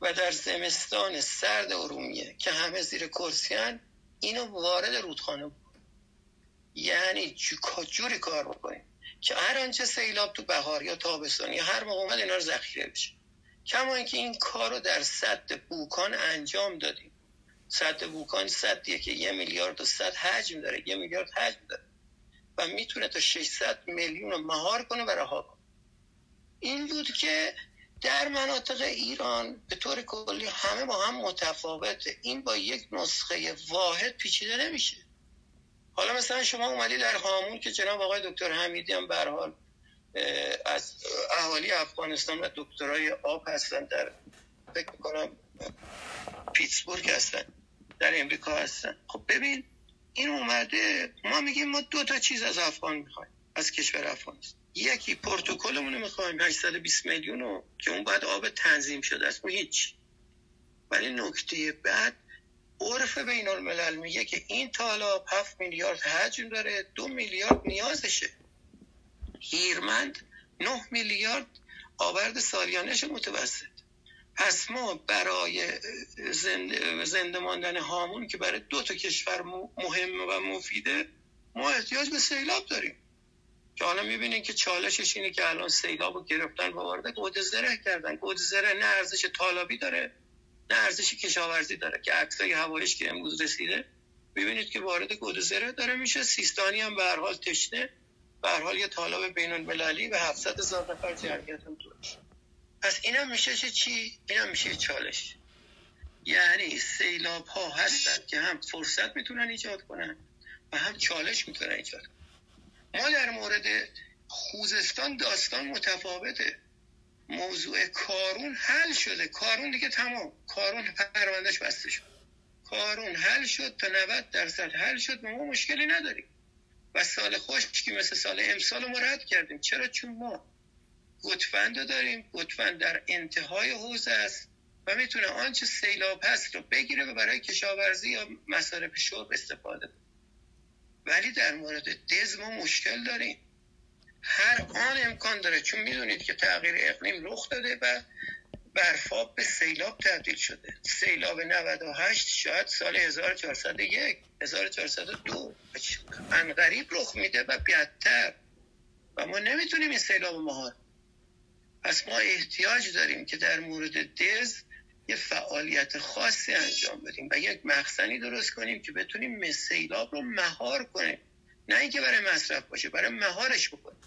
و در زمستان سرد ارومیه که همه زیر کرسیان اینو وارد رودخانه بود یعنی جوری کار بکنیم که هر آنچه سیلاب تو بهار یا تابستان یا هر موقع اومد اینا رو ذخیره بشه. کما اینکه این کار رو در صد بوکان انجام دادیم. صد بوکان صدیه که یه میلیارد و صد حجم داره. یه میلیارد حجم داره. و می‌تونه تا 600 میلیون رو مهار کنه و رها کنه. این بود که در مناطق ایران به طور کلی همه با هم متفاوته. این با یک نسخه واحد پیچیده نمیشه. حالا مثلا شما اومدی در هامون که جناب آقای دکتر حمیدی هم حال از اهالی افغانستان و دکترای آب هستن در فکر می‌کنم پیتسبورگ هستن در امریکا هستن. خب ببین این اومده ما میگیم ما دو تا چیز از افغان می‌خوایم از کشور افغانستان. یکی پروتکلمون رو می‌خوایم 820 میلیون رو که اون بعد آب تنظیم شده است اون هیچ. ولی نکته بعد عرف بین الملل میگه که این تالاب 7 میلیارد حجم داره دو میلیارد نیازشه. هیرمند 9 میلیارد آورد سالیانش متوسط. پس ما برای زنده, ماندن هامون که برای دو تا کشور مهم و مفیده ما احتیاج به سیلاب داریم. که حالا می‌بینین که چالشش اینه که الان سیلاب رو گرفتن و وارد گود زره کردن. گود زره نه ارزش طالابی داره نه ارزش کشاورزی داره که عکسای هوایش که امروز رسیده ببینید که وارد گود زره داره میشه. سیستانی هم به هر حال تشنه. به هر حال یه طالب بین المللی و 700 هزار نفر جمعیت هم پس اینم میشه چی؟ اینم میشه چالش. یعنی سیلاب ها هستن که هم فرصت می‌تونن ایجاد کنن و هم چالش می‌تونن ایجاد کنن. ما در مورد خوزستان داستان متفاوته. موضوع کارون حل شده. کارون دیگه تمام. کارون پروندهش بسته شد. کارون حل شد تا 90 درصد حل شد ما مشکلی نداریم. و سال خوش که مثل سال امسال ما رد کردیم. چرا؟ چون ما گتفند داریم. گتفند در انتهای حوزه است و می‌تونه آنچه سیلاب هست رو بگیره و برای کشاورزی یا مصارف شرب استفاده کنه. ولی در مورد دز ما مشکل داریم. هر آن امکان داره. چون می‌دونید که تغییر اقلیم رخ داده و برفاب به سیلاب تبدیل شده. سیلاب 98 شاید سال 1401 1402 انقریب رخ میده و بیادتر. و ما نمی‌تونیم این سیلاب مهار. پس ما احتیاج داریم که در مورد دز یه فعالیت خاصی انجام بدیم و یک مخزنی درست کنیم که بتونیم سیلاب رو مهار کنیم. نه اینکه برای مصرف باشه برای مهارش بکنیم.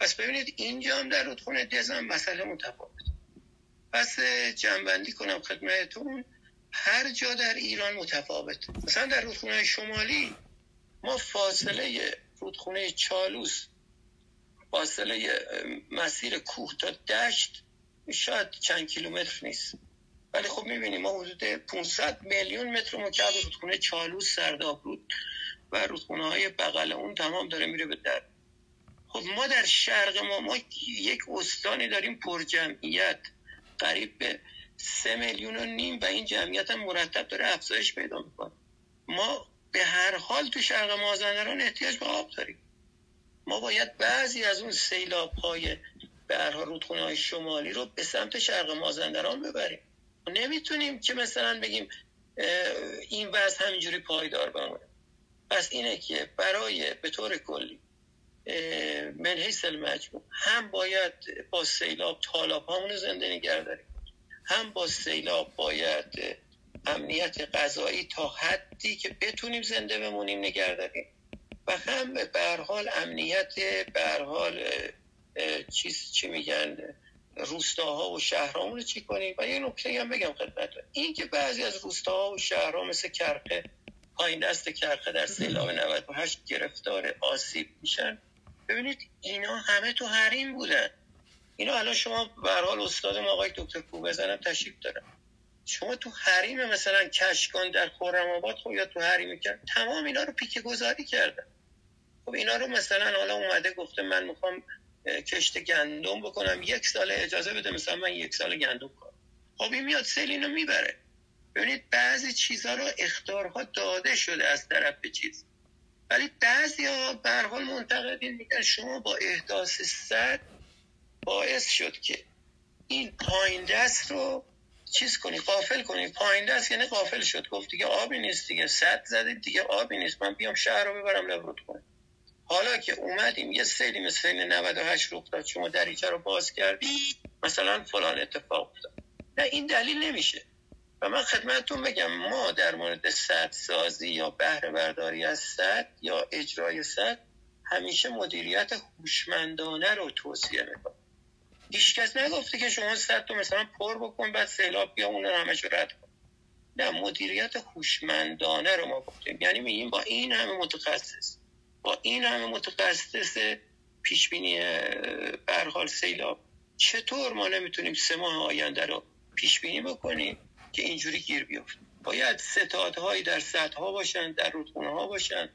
پس ببینید اینجا هم در رودخونه دزم مسئله متفاوت پس جنبندی کنم خدمتتون. هر جا در ایران متفاوت. مثلا در رودخونه شمالی ما فاصله رودخونه چالوس فاصله مسیر کوه تا دشت شاید چند کیلومتر نیست. ولی خب می‌بینیم ما حدود 500 میلیون متر مکعب رودخونه چالوس سرداب رود و رودخونه های بغل اون تمام داره میره به در. خب ما در شرق ما ما یک استانی داریم پر جمعیت قریب به سه میلیون و نیم و این جمعیت هم مرتب داره افزایش پیدا می‌کنه. ما به هر حال تو شرق مازندران احتیاج به آب داریم. ما باید بعضی از اون سیلاب های به رودخونه های شمالی رو به سمت شرق مازندران ببریم. نمی‌تونیم که مثلا بگیم این وضع همینجوری پایدار بمونه. پس اینه که برای به طور کلی من حیث المجموع. هم باید با سیلاب طالاب همون زنده نگه داریم هم با سیلاب باید امنیت غذایی تا حدی که بتونیم زنده بمونیم نگه داریم و هم به حال امنیت به حال چیز چی میگن روستاها و شهرها رو چی کنیم؟ و یه نکته هم بگم خدمت این که بعضی از روستاها و شهرها مثل کرخه پایین دست کرخه در سیلاب 98 گرفتار آسیب میشن. ببینید اینا همه تو حریم بودن اینا الان شما به حال استاد ما آقای دکتر بزنم تشریف دارن. شما تو حریم مثلا کشکان در خورم آباد خب یا تو حریم کرد تمام اینا رو پیک گذاری کردن خب اینا رو مثلا حالا اومده گفته من می‌خوام کشت گندم بکنم یک سال اجازه بده مثلا من یک سال گندم کنم. خب این میاد سیل اینو می‌بره. ببینید بعضی چیزها رو اختارها داده شده از طرف چیز. ولی بعضی ها به حال منتقدین میگن شما با احداث صد باعث شد که این پایین دست رو چیز کنی قافل کنی. پایین دست یعنی قافل شد. گفت دیگه آبی نیست دیگه صد زده دیگه آبی نیست. من بیام شهر رو ببرم لبرود کنم. حالا که اومدیم یه سیلی مثل سیل 98 رخ داد. شما دریچه رو باز کردی مثلا فلان اتفاق افتاد. نه این دلیل نمیشه. و من خدمتتون بگم ما در مورد صد سازی یا بهره برداری از صد یا اجرای صد همیشه مدیریت هوشمندانه رو توصیه می‌کنم. هیچکس نگفته که شما صد تو مثلا پر بکن بعد سیلاب بیا اون رو همش رد کن. نه مدیریت هوشمندانه رو ما گفتیم. یعنی میگیم با این همه متخصص با این همه متخصص پیش بینی برحال سیلاب چطور ما نمی‌تونیم سه ماه آینده رو پیش بینی بکنیم؟ که اینجوری گیر بیفت باید ستادهایی در سطح باشن در رودخونه ها باشن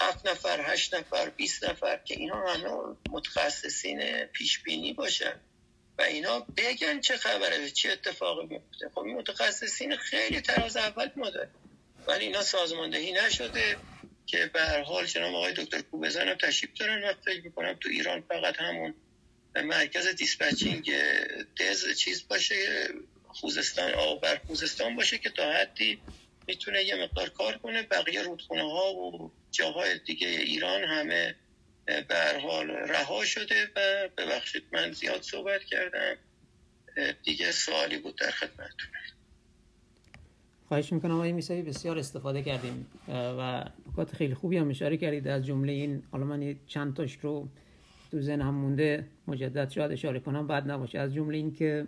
هفت نفر هشت نفر بیست نفر که اینا همه متخصصین پیش بینی باشن و اینا بگن چه خبره چه اتفاقی میفته. خب این متخصصین خیلی تراز اول ما داره ولی اینا سازماندهی نشده که به هر حال جناب آقای دکتر کوبزن هم تشریف دارن. و می‌کنم تو ایران فقط همون مرکز دیسپچینگ دز چیز باشه. خوزستان آبر خوزستان باشه که تا حدی می‌تونه یه مقدار کار کنه. بقیه رودخونه ها و جاهای دیگه ایران همه به حال رها شده و ببخشید من زیاد صحبت کردم. دیگه سوالی بود در خدمتتون. خواهش می‌کنم آقای میسایی بسیار استفاده کردیم و نکات خیلی خوبی هم اشاره کردید. از جمله این حالا من چند تاش رو تو ذهن هم مونده مجدد شاید اشاره کنم بعد نباشه. از جمله این که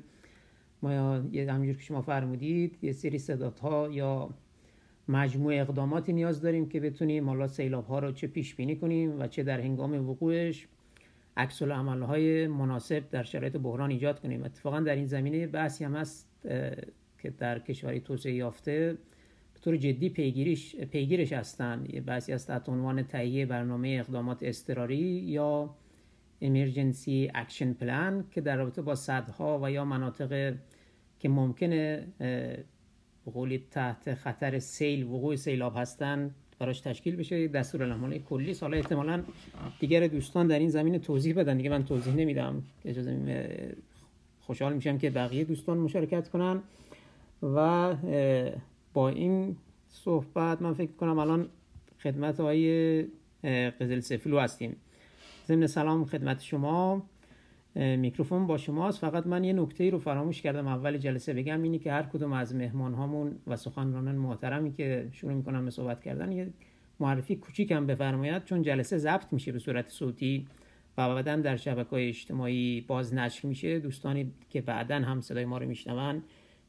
ما یا همینجور که شما فرمودید یه سری صداتها یا مجموع اقداماتی نیاز داریم که بتونیم حالا سیلاب ها رو چه پیش بینی کنیم و چه در هنگام وقوعش عکس های مناسب در شرایط بحران ایجاد کنیم. اتفاقا در این زمینه بحثی هم هست که در کشوری توسعه یافته به طور جدی پیگیرش پیگیرش هستن. یه بحثی است تحت عنوان تهیه برنامه اقدامات اضطراری یا Emergency Action Plan که در رابطه با صدها و یا مناطق که ممکنه قولی تحت خطر سیل وقوع سیلاب هستن براش تشکیل بشه. دستور العمل کلی سال احتمالا دیگر دوستان در این زمین توضیح بدن. دیگه من توضیح نمیدم. اجازه خوشحال میشم که بقیه دوستان مشارکت کنن. و با این صحبت من فکر کنم الان خدمت های قزل سفلو هستیم. ضمن سلام خدمت شما میکروفون با شماست. فقط من یه نکته رو فراموش کردم. اول جلسه بگم اینی که هر کدوم از مهمان هامون و سخنرانان محترمی که شروع می‌کنم به صحبت کردن یه معرفی کوچیک هم بفرماید. چون جلسه ضبط میشه به صورت صوتی و بعدا در شبکه اجتماعی باز نشر میشه. دوستانی که بعدا هم صدای ما رو میشنون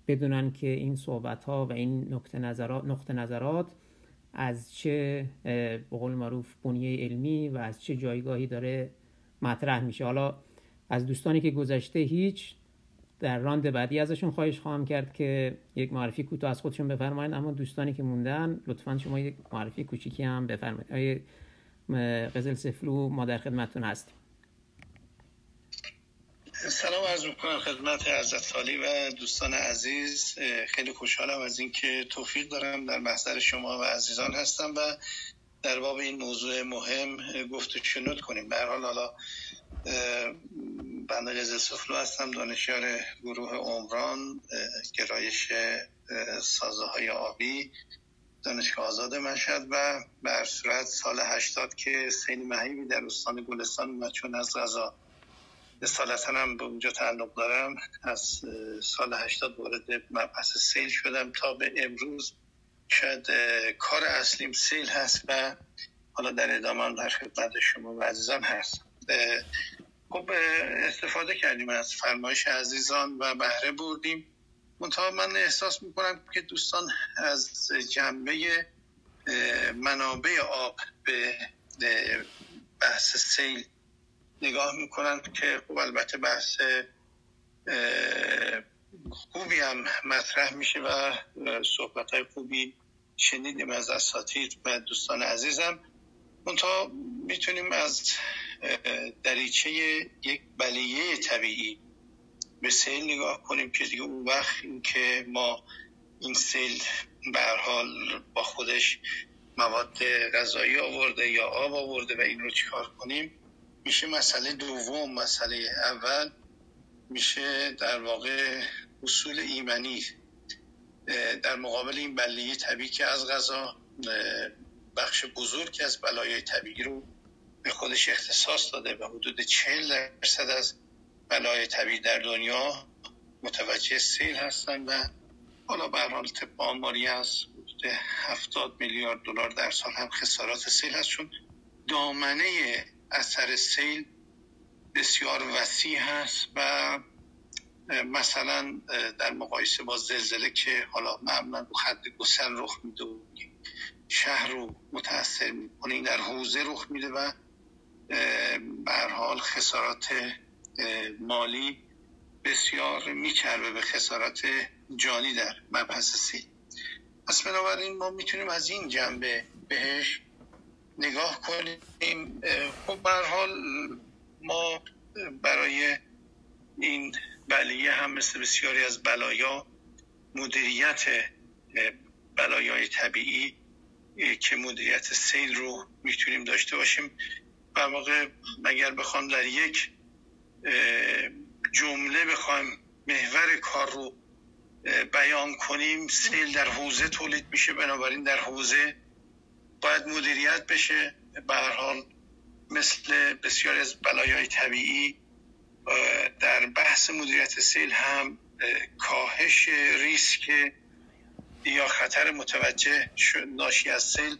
بدونن که این صحبت ها و این نقطه نظرات, نقطه نظرات از چه به قول معروف بنیه علمی و از چه جایگاهی داره مطرح میشه. حالا از دوستانی که گذشته هیچ در راند بعدی ازشون خواهش خواهم کرد که یک معرفی کوتاه از خودشون بفرمایید اما دوستانی که موندن لطفا شما یک معرفی کوچیکی هم بفرمایید. آیه قزل سفلو ما در خدمتتون هستیم. سلام عرض می‌کنم خدمت حضرت و دوستان عزیز. خیلی خوشحالم از اینکه توفیق دارم در محضر شما و عزیزان هستم و در باب این موضوع مهم گفت شنود کنیم. به حال حالا بنده قزل سفلو هستم دانشیار گروه عمران گرایش سازه های آبی دانشگاه آزاد مشهد و بر صورت سال هشتاد که سیل مهیبی در استان گلستان اومد چون از غذا اصالتا هم به اونجا تعلق دارم. از سال هشتاد وارد مبحث سیل شدم تا به امروز. شاید کار اصلیم سیل هست و حالا در ادامه در خدمت شما و عزیزان هست خب استفاده کردیم از فرمایش عزیزان و بهره بردیم. منتها من احساس می‌کنم که دوستان از جنبه منابع آب به بحث سیل نگاه می‌کنن که خب البته بحث خوبی هم مطرح میشه و صحبت های خوبی شنیدیم از اساتید و دوستان عزیزم. منتها می‌تونیم از دریچه یک بلیه طبیعی به سیل نگاه کنیم که دیگه اون وقت که ما این سیل به حال با خودش مواد غذایی آورده یا آب آورده و این رو چیکار کنیم میشه مسئله دوم مسئله اول میشه در واقع اصول ایمنی در مقابل این بلیه طبیعی که از غذا بخش بزرگ از بلایای طبیعی رو به خودش اختصاص داده و حدود 40 درصد از بلای طبیعی در دنیا متوجه سیل هستن و حالا به حال طب آماری از حدود 70 میلیارد دلار در سال هم خسارات سیل هست چون دامنه اثر سیل بسیار وسیع هست و مثلا در مقایسه با زلزله که حالا معمولا رو خط گسل رخ میده و شهر رو متاثر می‌کنه این در حوزه رخ میده و به حال خسارات مالی بسیار میچربه به خسارات جانی در مبحث سی پس بنابراین ما می‌تونیم از این جنبه بهش نگاه کنیم. خب به حال ما برای این بلیه هم مثل بسیاری از بلایا مدیریت بلایای طبیعی که مدیریت سیل رو می‌تونیم داشته باشیم. و واقع اگر بخوام در یک جمله بخوایم محور کار رو بیان کنیم سیل در حوزه تولید میشه. بنابراین در حوزه باید مدیریت بشه. به هر حال مثل بسیاری از بلایای طبیعی در بحث مدیریت سیل هم کاهش ریسک یا خطر متوجه ناشی از سیل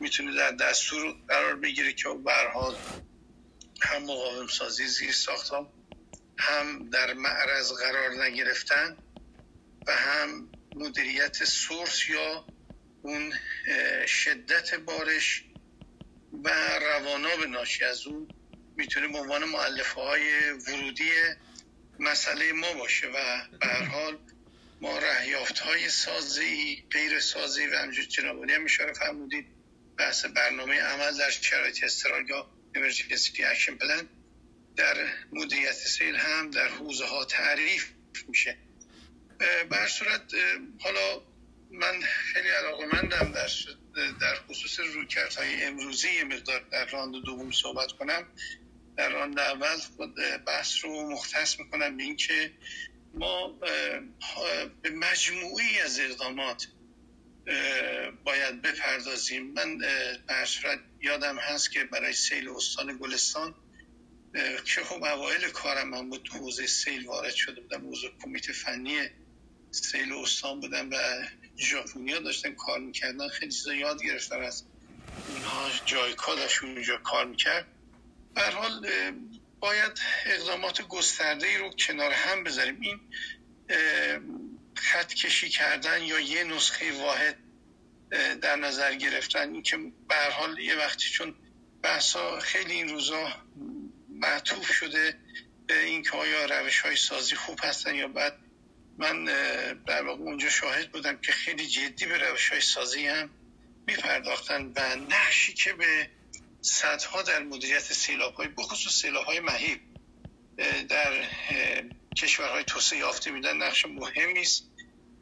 می‌تونه در دستور قرار بگیره که به حال هم مقاوم سازی زیر ساختم هم در معرض قرار نگرفتن و هم مدیریت سورس یا اون شدت بارش و رواناب ناشی از اون می‌تونه به عنوان معلفه های ورودی مسئله ما باشه و به هر حال ما رهیافت های سازه ای غیر سازه ای و همونجور جنابالی هم اشاره فرمودید. بحث برنامه عمل در شرایط اضطرار یا emergency action plan در مدیریت سیل هم در حوزه ها تعریف میشه. بر صورت حالا من خیلی علاقه مندم در, در خصوص های امروزی مقدار در راند دوم صحبت کنم. در راند اول خود بحث رو مختص می‌کنم به اینکه ما به مجموعی از اقدامات باید بپردازیم. من صورت یادم هست که برای سیل استان گلستان که خب اوایل کارم من بود حوزه سیل وارد شده بودم موضوع کمیته فنی سیل استان بودم و ژاپنیا داشتن کار می‌کردن. خیلی چیزا یاد گرفتم از اونها. جایکا داشت اونجا کار می‌کرد. به حال باید اقدامات گسترده ای رو کنار هم بذاریم. این خط کشی کردن یا یه نسخه واحد در نظر گرفتن. این که به حال یه وقتی چون بحثا خیلی این روزا معطوف شده به اینکه آیا روش های سازی خوب هستن یا بعد من در واقع اونجا شاهد بودم که خیلی جدی به روش های سازی هم میپرداختن و نقشی که به صدها در مدیریت سیلاب های بخصوص سیلاب های مهیب در کشورهای توسعه یافته میدن نقش مهمی است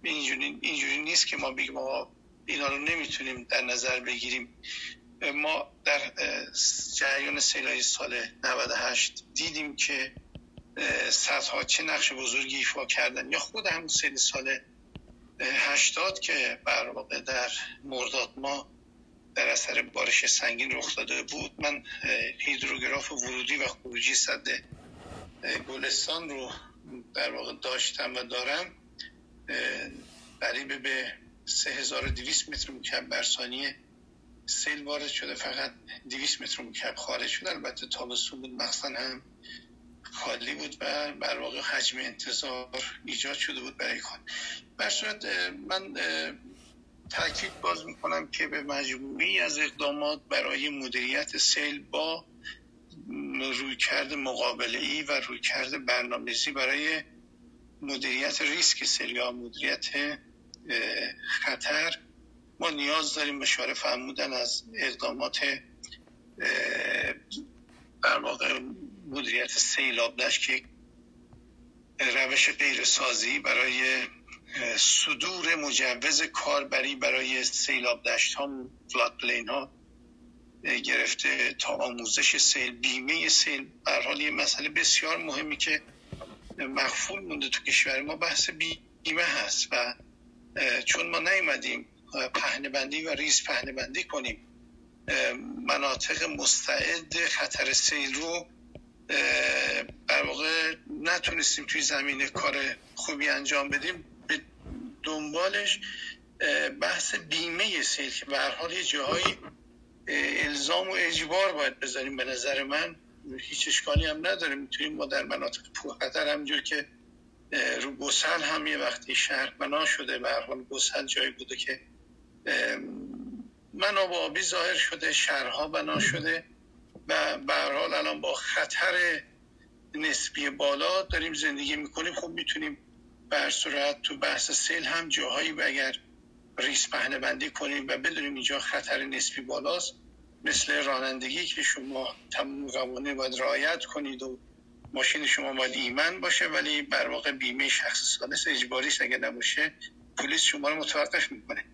اینجوری, اینجوری نیست که ما بگیم ما اینا رو نمی‌تونیم در نظر بگیریم. ما در جریان سیلای سال 98 دیدیم که صدها چه نقش بزرگی ایفا کردن. یا خود همون سیل سال 80 که بر واقع در مرداد ما در اثر بارش سنگین رخ داده بود من هیدروگراف ورودی و خروجی صد گلستان رو در واقع داشتم و دارم. قریب به 3200 متر مکعب بر ثانیه سیل وارد شده فقط 200 متر مکعب خارج شده. البته تابستون بود مخصوصا هم خالی بود و بر واقع حجم انتظار ایجاد شده بود برای بر صورت من تاکید باز می‌کنم که به مجموعی از اقدامات برای مدیریت سیل با روی کرده مقابله ای و روی کرده برنامه‌ریزی برای مدیریت ریسک سیل یا مدیریت خطر ما نیاز داریم مشاره فرمودن از اقدامات در مدیریت سیلاب داشت که روش غیر سازه ای برای صدور مجوز کاربری برای سیلاب دشت ها flood plain ها گرفته تا آموزش سیل بیمه سیل. بر حال یه مسئله بسیار مهمی که مغفول مونده تو کشور ما بحث بیمه هست و چون ما نیومدیم پهنه بندی و ریز پهنه بندی کنیم مناطق مستعد خطر سیل رو در واقع نتونستیم توی زمینه کار خوبی انجام بدیم. به دنبالش بحث بیمه سیل که به هر حال یه جاهایی الزام و اجبار باید بذاریم به نظر من. هیچ اشکالی هم نداره. می‌تونیم ما در مناطق پرخطر همجور که رو گسل هم یه وقتی شهر بنا شده به حال گسل جایی بوده که منابع آبی ظاهر شده شهرها بنا شده. و به حال الان با خطر نسبی بالا داریم زندگی می‌کنیم. خب می‌تونیم بر صورت تو بحث سیل هم جاهایی و اگر ریس پهنه بندی کنیم و بدونیم اینجا خطر نسبی بالاست مثل رانندگی که شما تمام قوانین باید رعایت کنید و ماشین شما باید ایمن باشه ولی بر واقع بیمه شخص سالس اجباری اگه نباشه پلیس شما رو متوقف می‌کنه.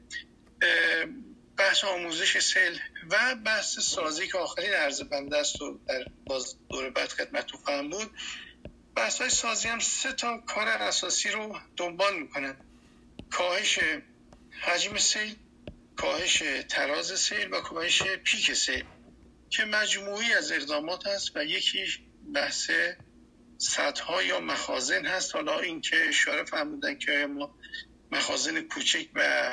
بحث آموزش سیل و بحث سازی که آخرین عرض بنده است و در باز دور بعد خدمتتون خواهم بود. بحث های سازی هم سه تا کار اساسی رو دنبال می‌کنن کاهش حجم سیل کاهش تراز سیل و کاهش پیک سیل که مجموعی از اقدامات هست و یکی بحث سطح یا مخازن هست. حالا اینکه اشاره فرمودن که ما مخازن کوچک و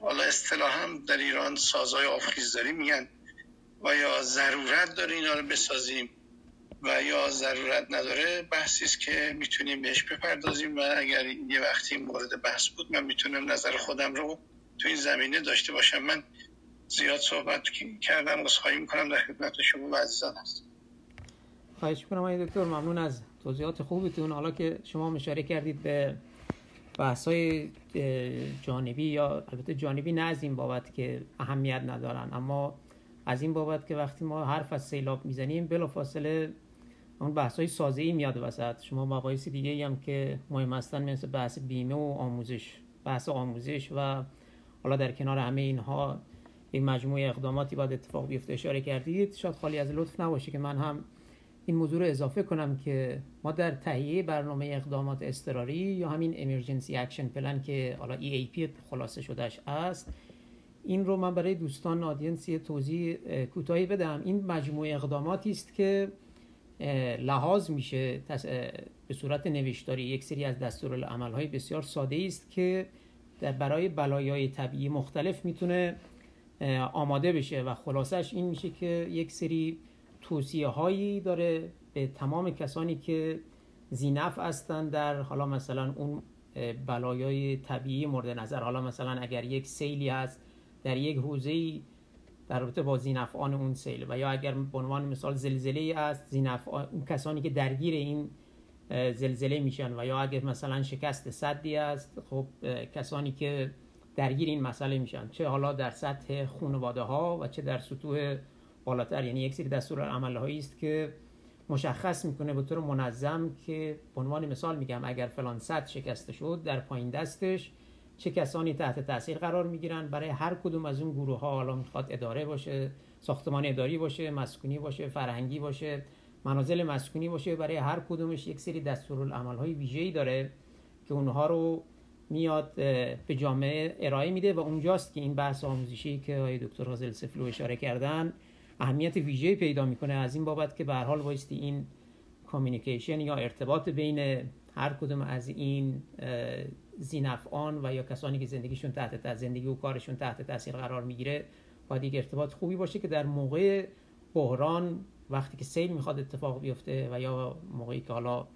حالا اصطلاح هم در ایران سازهای آفخیزداری میگن و یا ضرورت داره اینا رو بسازیم و یا ضرورت نداره بحثی است که می‌تونیم بهش بپردازیم و اگر یه وقتی مورد بحث بود من می‌تونم نظر خودم رو تو این زمینه داشته باشم. من زیاد صحبت کردم خواهی می‌کنم در خدمت شما و عزیزان هست خواهش می‌کنم آقای دکتر ممنون از توضیحات خوبتون. حالا که شما مشاره کردید به بحث های جانبی یا البته جانبی نه از این بابت که اهمیت ندارن اما از این بابت که وقتی ما حرف از سیلاب می‌زنیم بلافاصله اون بحث های سازه ای میاد وسط. شما مباحث دیگه ای هم که مهم هستن مثل بحث بیمه و آموزش بحث آموزش و حالا در کنار همه اینها یک مجموعه اقداماتی باید اتفاق بیفته. اشاره کردید شاید خالی از لطف نباشه که من هم این موضوع رو اضافه کنم که ما در تهیه برنامه اقدامات اضطراری یا همین emergency action plan که حالا EAP خلاصه شدهش است این رو من برای دوستان آدینسی توضیح کوتاهی بدم. این مجموعه اقداماتی است که لحاظ میشه به صورت نوشتاری یک سری از دستورالعمل های بسیار ساده است که در برای بلایای طبیعی مختلف می‌تونه آماده بشه و خلاصش این میشه که یک سری توصیه هایی داره به تمام کسانی که زینف هستن در حالا مثلا اون بلایای طبیعی مورد نظر. حالا مثلا اگر یک سیلی هست در یک حوزه در رابطه با زینفعان اون سیل و یا اگر به عنوان مثال زلزله است زینفعان اون کسانی که درگیر این زلزله میشن و یا اگر مثلا شکست صدی است خب کسانی که درگیر این مسئله میشن. چه حالا در سطح خانواده ها و چه در سطوح بالاتر. یعنی یک سری دستور هایی است که مشخص می‌کنه به طور منظم که به عنوان مثال میگم اگر فلان صد شکسته شد در پایین دستش چه کسانی تحت تاثیر قرار می‌گیرن؟ برای هر کدوم از اون گروه ها حالا می‌خواد اداره باشه ساختمان اداری باشه مسکونی باشه فرهنگی باشه منازل مسکونی باشه. برای هر کدومش یک سری دستورالعمل های ویژه‌ای داره که اونها رو میاد به جامعه ارائه میده و اونجاست که این بحث آموزشی که آقای دکتر غازل سفلو اشاره کردن اهمیت ویژه پیدا می‌کنه از این بابت که به حال بایستی این کامیونیکیشن یا ارتباط بین هر کدوم از این زینفعان و یا کسانی که زندگیشون تحت زندگی و کارشون تحت تاثیر قرار می‌گیره باید یک ارتباط خوبی باشه که در موقع بحران وقتی که سیل می‌خواد اتفاق بیفته و یا موقعی که حالا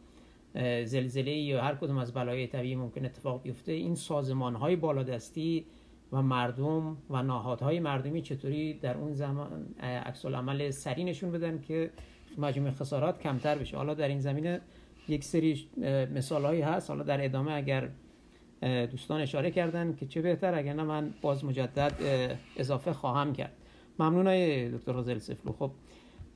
زلزله یا هر کدوم از بلای طبیعی ممکن اتفاق بیفته این سازمان های بالادستی و مردم و نهادهای مردمی چطوری در اون زمان عکس عمل سری نشون بدن که مجموع خسارات کمتر بشه. حالا در این زمینه یک سری مثال هایی هست. حالا در ادامه اگر دوستان اشاره کردن که چه بهتر اگر نه من باز مجدد اضافه خواهم کرد. ممنون های دکتر روزل سفلو. خب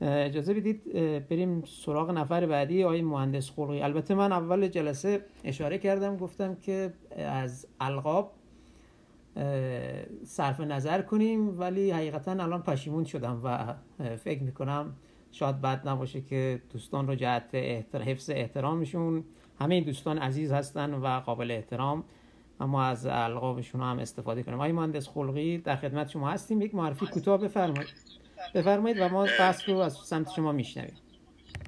اجازه بدید بریم سراغ نفر بعدی آقای مهندس خلقی. البته من اول جلسه اشاره کردم گفتم که از القاب صرف نظر کنیم ولی حقیقتا الان پشیمون شدم و فکر می‌کنم شاید بد نباشه که دوستان رو جهت احتر... حفظ احترامشون همه این دوستان عزیز هستن و قابل احترام اما از القابشون هم استفاده کنیم. آقای مهندس خلقی در خدمت شما هستیم. یک معرفی کوتاه بفرمایید. بفرمایید و ما بحث رو از سمت شما میشنویم.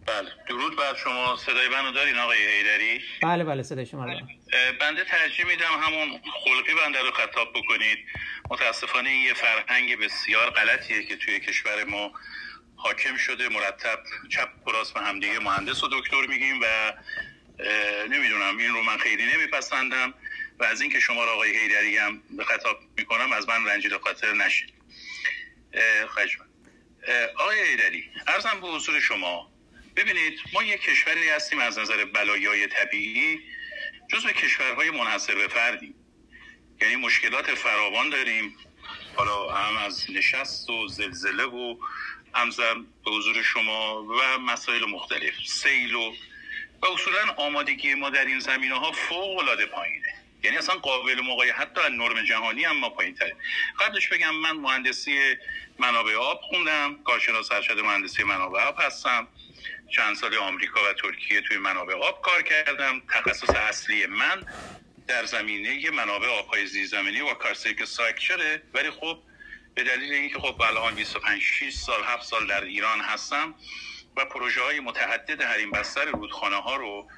بله. درود بر شما. صدای منو دارین آقای هیدری بله بله صدای شما دارم. بنده ترجیح میدم همون خلقی بنده رو خطاب بکنید. متاسفانه این یه فرهنگ بسیار غلطیه که توی کشور ما حاکم شده مرتب چپ و راست به همدیگه مهندس و دکتر میگیم و نمی‌دونم این رو من خیلی نمیپسندم و از اینکه شما را آقای هیدری هم به خطاب می‌کنم از من رنجیده خاطر نشید. خواهش آقای هیدری ارزم به حضور شما ببینید ما یک کشوری هستیم از نظر بلایای طبیعی جزو کشورهای منحصر به فردیم یعنی مشکلات فراوان داریم. حالا هم از نشست و زلزله و همزم به حضور شما و مسائل مختلف سیل و و اصولا آمادگی ما در این زمینه ها فوق العاده پایینه. یعنی اصلا قابل مقایسه حتی از نرم جهانی هم ما پایین تره قبلش بگم من مهندسی منابع آب خوندم. کارشناس ارشد مهندسی منابع آب هستم. چند سال آمریکا و ترکیه توی منابع آب کار کردم. تخصص اصلی من در زمینه منابع آبهای زیرزمینی و کارسیک سایکچره ولی خب به دلیل اینکه خب الان 25 6 سال 7 سال در ایران هستم و پروژه های متعدد حریم بستر رودخانه ها رو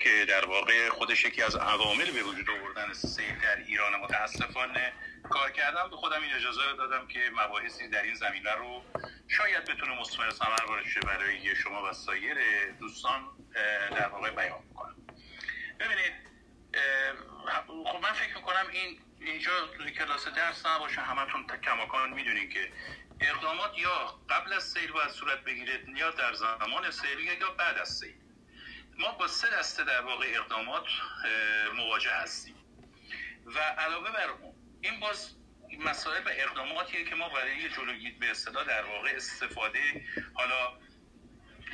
که در واقع خودش یکی از عوامل به وجود آوردن سیل در ایران متاسفانه کار کردم. به خودم این اجازه رو دادم که مباحثی در این زمینه رو شاید بتونه مثمر ثمر باشه برای شما و سایر دوستان در واقع بیان کنم. ببینید خب من فکر می‌کنم این اینجا توی کلاس درس نباشه همتون کماکان می‌دونین که اقدامات یا قبل از سیل باید صورت بگیره یا در زمان سیل یا بعد از سیل. ما با سه دسته در واقع اقدامات مواجه هستیم. و علاوه بر اون این باز مسائل و اقداماتیه که ما برای جلوگیری به اصطلاح در واقع استفاده حالا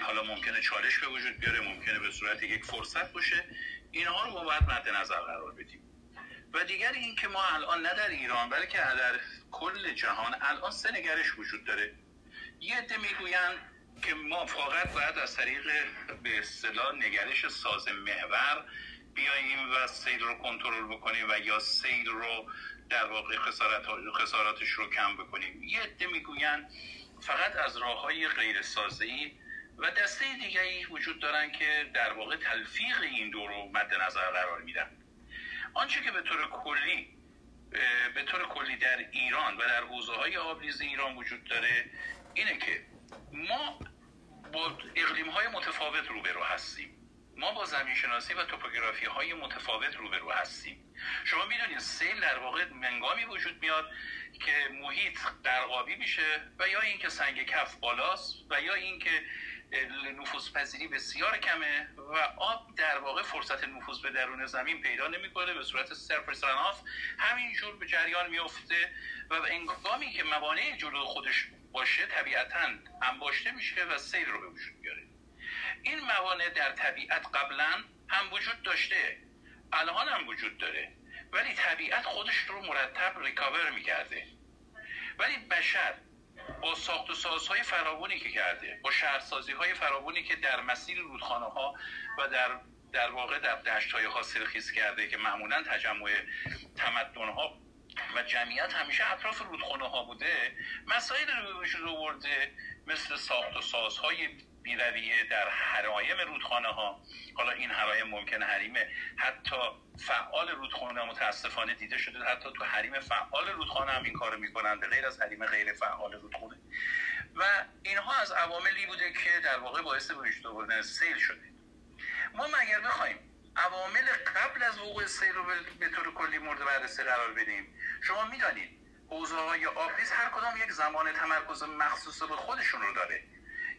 حالا ممکنه چالش به وجود بیاره ممکنه به صورت یک فرصت باشه اینها رو باید مد نظر قرار بدیم. و دیگر این که ما الان نه در ایران بلکه در کل جهان الان سه نگرش وجود داره. یه عده می‌گویند که ما فقط باید از طریق به اصطلاح نگرش ساز محور بیاییم و سیل رو کنترل بکنیم و یا سیل رو در واقع خسارت خساراتش رو کم بکنیم. یه عده می‌گویند فقط از راه های غیر سازی و دسته دیگری وجود دارن که در واقع تلفیق این دو رو مد نظر قرار میدن. آنچه که به طور کلی به طور کلی در ایران و در حوزه های آبریز ایران وجود داره اینه که ما با اقلیم های متفاوت روبرو هستیم. ما با زمین شناسی و توپوگرافی های متفاوت روبرو هستیم. شما می‌دونید سیل در واقع منگامی وجود میاد که محیط درقابی میشه و یا اینکه سنگ کف بالاست و یا اینکه نفوذ پذیری بسیار کمه و آب در واقع فرصت نفوذ به درون زمین پیدا نمی‌کنه به صورت سرفیس همینجور به جریان میفته و انگامی که موانع جلو خودش باشه طبیعتا انباشته میشه و سیل رو به وجود میاره. این موانع در طبیعت قبلا هم وجود داشته الان هم وجود داره ولی طبیعت خودش رو مرتب ریکاور می‌کرده. ولی بشر با ساخت و سازهای فراوانی که کرده با شهرسازی های فراوانی که در مسیر رودخانه ها و در در واقع در دشت های حاصل خیز کرده که معمولا تجمع تمدن ها و جمعیت همیشه اطراف رودخانه ها بوده. مسائل رو وجود آورده مثل ساخت و سازهای بیرویه در حرایم رودخانه ها. حالا این حرایم ممکنه حریم حتی فعال رودخانه متاسفانه دیده شده. حتی تو حریم فعال رودخانه هم این کارو می‌کنن به غیر از حریم غیر فعال رودخانه و اینها از عواملی بوده که در واقع باعث وجود آوردن سیل شده. ما مگر بخوایم عوامل قبل از وقوع سیل رو به طور کلی مورد بررسی قرار بدیم. شما می‌دانید حوزه های آبریز هر کدام یک زمان تمرکز مخصوص به خودشون رو داره.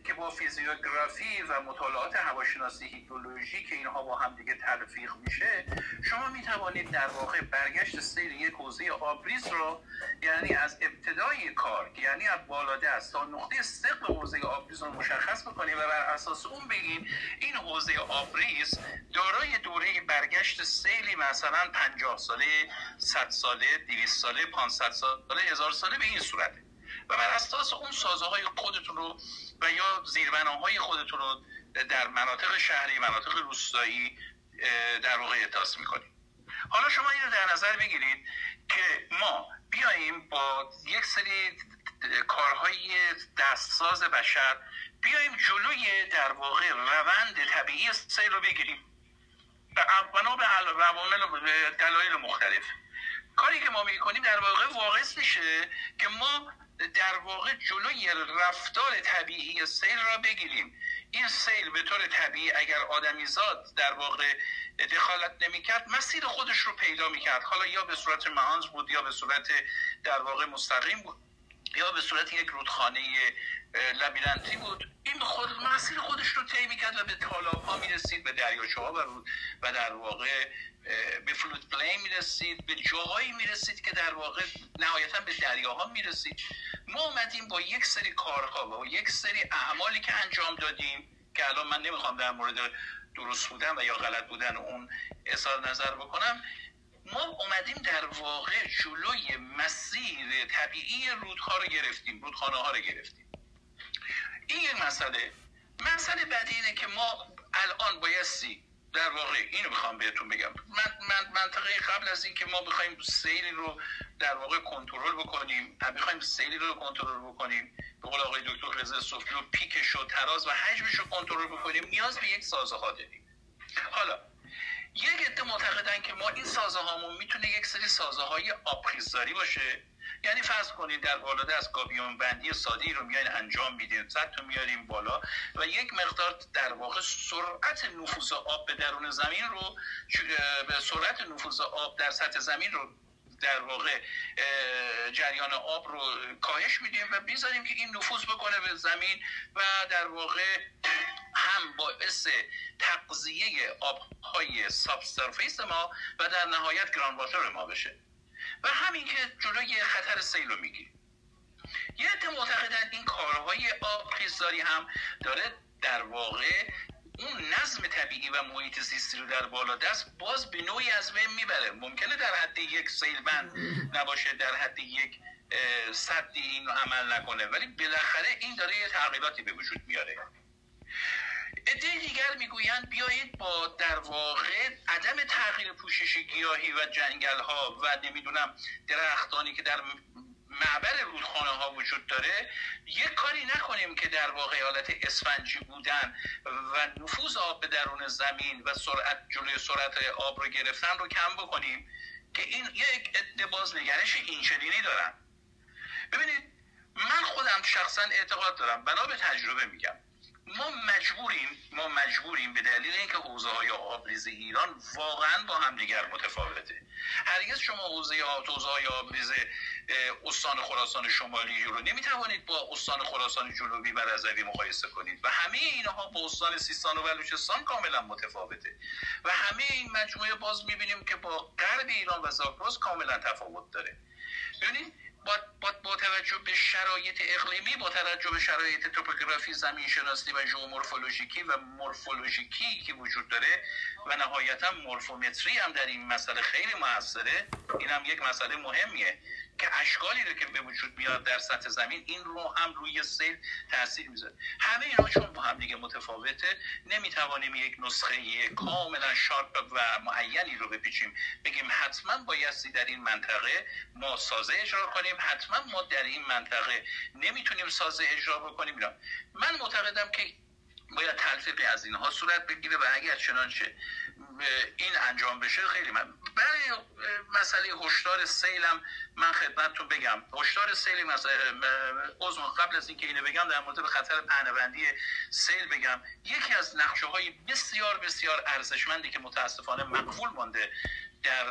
که با فیزیوگرافی و مطالعات هواشناسی هیدرولوژی که اینها با هم دیگه تلفیق میشه شما می توانید در واقع برگشت سیر یک حوزه آبریز رو یعنی از ابتدای کار یعنی از بالا دست تا نقطه ثقل حوزه آبریز رو مشخص بکنید و بر اساس اون بگیم این حوزه آبریز دارای دوره برگشت سیلی مثلا 50 ساله 100 ساله 200 ساله 500 ساله 1000 ساله به این صورته. و بر اساس اون سازه های خودتون رو و یا زیربناهای خودتون رو در مناطق شهری مناطق روستایی در واقع احساس می‌کنید حالا شما این رو در نظر بگیرید که ما بیاییم با یک سری کارهای دستساز بشر بیاییم جلوی در واقع روند طبیعی سیل رو بگیریم. بنا به روامل دلایل مختلف. کاری که ما می‌کنیم در واقع واقع میشه که ما در واقع جلوی رفتار طبیعی سیل را بگیریم. این سیل به طور طبیعی اگر آدمیزاد در واقع دخالت نمی‌کرد مسیر خودش رو پیدا می‌کرد. حالا یا به صورت مهانز بود یا به صورت در واقع مستقیم بود یا به صورت یک رودخانه لبیرنتی بود. این خود مسیر خودش رو طی می‌کرد و به تالاب ها می‌رسید به دریاچه ها و در واقع به فلوت پلی می‌رسید به جاهایی می‌رسید که در واقع نهایتا به دریاها می‌رسید. ما اومدیم با یک سری کارها و یک سری اعمالی که انجام دادیم که الان من نمی‌خوام در مورد درست بودن و یا غلط بودن اون اظهار نظر بکنم. ما اومدیم در واقع جلوی مسیر طبیعی رودها رو گرفتیم رودخانه ها رو گرفتیم. این یک مسئله. مسئله بعدی اینه که ما الان بایستی در واقع اینو می‌خوام بهتون بگم. من, من منطقه قبل از اینکه ما بخوایم سیلی رو در واقع کنترل بکنیم بخوایم سیلی رو کنترل بکنیم به قول آقای دکتر رضا صوفی رو پیکش و تراز و حجمش رو کنترل بکنیم نیاز به یک سازه ها داریم. حالا یک عده معتقدن که ما این سازه هامون می‌تونه یک سری سازه های آبخیزداری باشه. یعنی فرض کنید در بالا از گابیون بندی ساده رو میاین انجام میدین تا میاریم بالا و یک مقدار در واقع سرعت نفوذ آب به درون زمین رو به سرعت نفوذ آب در سطح زمین رو در واقع جریان آب رو کاهش میدیم و بیذاریم که این نفوذ بکنه به زمین و در واقع هم باعث تقضیه آبهای سابسرفیس ما و در نهایت گران واتر ما بشه. و همین که جلوی خطر سیل رو می‌گیره یه عده معتقدن این کارهای آبخیزداری هم داره در واقع اون نظم طبیعی و محیط زیستی رو در بالا دست باز به نوعی از بین می‌بره. ممکنه در حد یک سیل بند نباشه در حد یک صدی این عمل نکنه. ولی بالاخره این داره یه تغییراتی به وجود میاره. عده دیگر می‌گویند بیایید با در واقع عدم تغییر پوشش گیاهی و جنگل ها و نمی‌دونم درختانی که در معبر رودخانه ها وجود داره یک کاری نکنیم که در واقع حالت اسفنجی بودن و نفوذ آب به درون زمین و سرعت جلوی سرعت آب رو گرفتن رو کم بکنیم که این یک عده باز نگرش اینچنینی دارن. ببینید من خودم شخصا اعتقاد دارم بنا به تجربه میگم. ما مجبوریم ما مجبوریم به دلیل اینکه حوزه های آبریز ایران واقعا با همدیگر متفاوته. هرگز شما حوزه حوزه های آبریز استان خراسان شمالی رو نمی‌توانید با استان خراسان جنوبی و رضوی مقایسه کنید. و همه اینها با استان سیستان و بلوچستان کاملا متفاوته. و همه این مجموعه باز می‌بینیم که با غرب ایران و زاگرس کاملا تفاوت داره. ببینید با, با, با توجه به شرایط اقلیمی با توجه به شرایط توپوگرافی زمین شناسی و ژئومورفولوژیکی و مورفولوژیکی که وجود داره و نهایتا مورفومتری هم در این مسئله خیلی موثره. این هم یک مسئله مهمیه. که اشکالی رو که به وجود میاد در سطح زمین این رو هم روی سیل تاثیر می‌ذاره. همه اینا چون با هم دیگه متفاوته نمی‌توانیم یک نسخه کاملا شارپ و معینی رو بپیچیم. بگیم حتما بایستی در این منطقه ما سازه اجرا کنیم حتما ما در این منطقه نمی‌تونیم سازه اجرا بکنیم. اینا. من معتقدم که باید تلفیق از اینها صورت بگیره و اگر چنانچه این انجام بشه خیلی من برای مسئله هشدار سیلم من خدمتتون بگم. هشدار سیل عضو قبل از اینکه اینو بگم در مورد خطر پهنوندی سیل بگم. یکی از نقشه های بسیار بسیار ارزشمندی که متاسفانه مقبول مانده در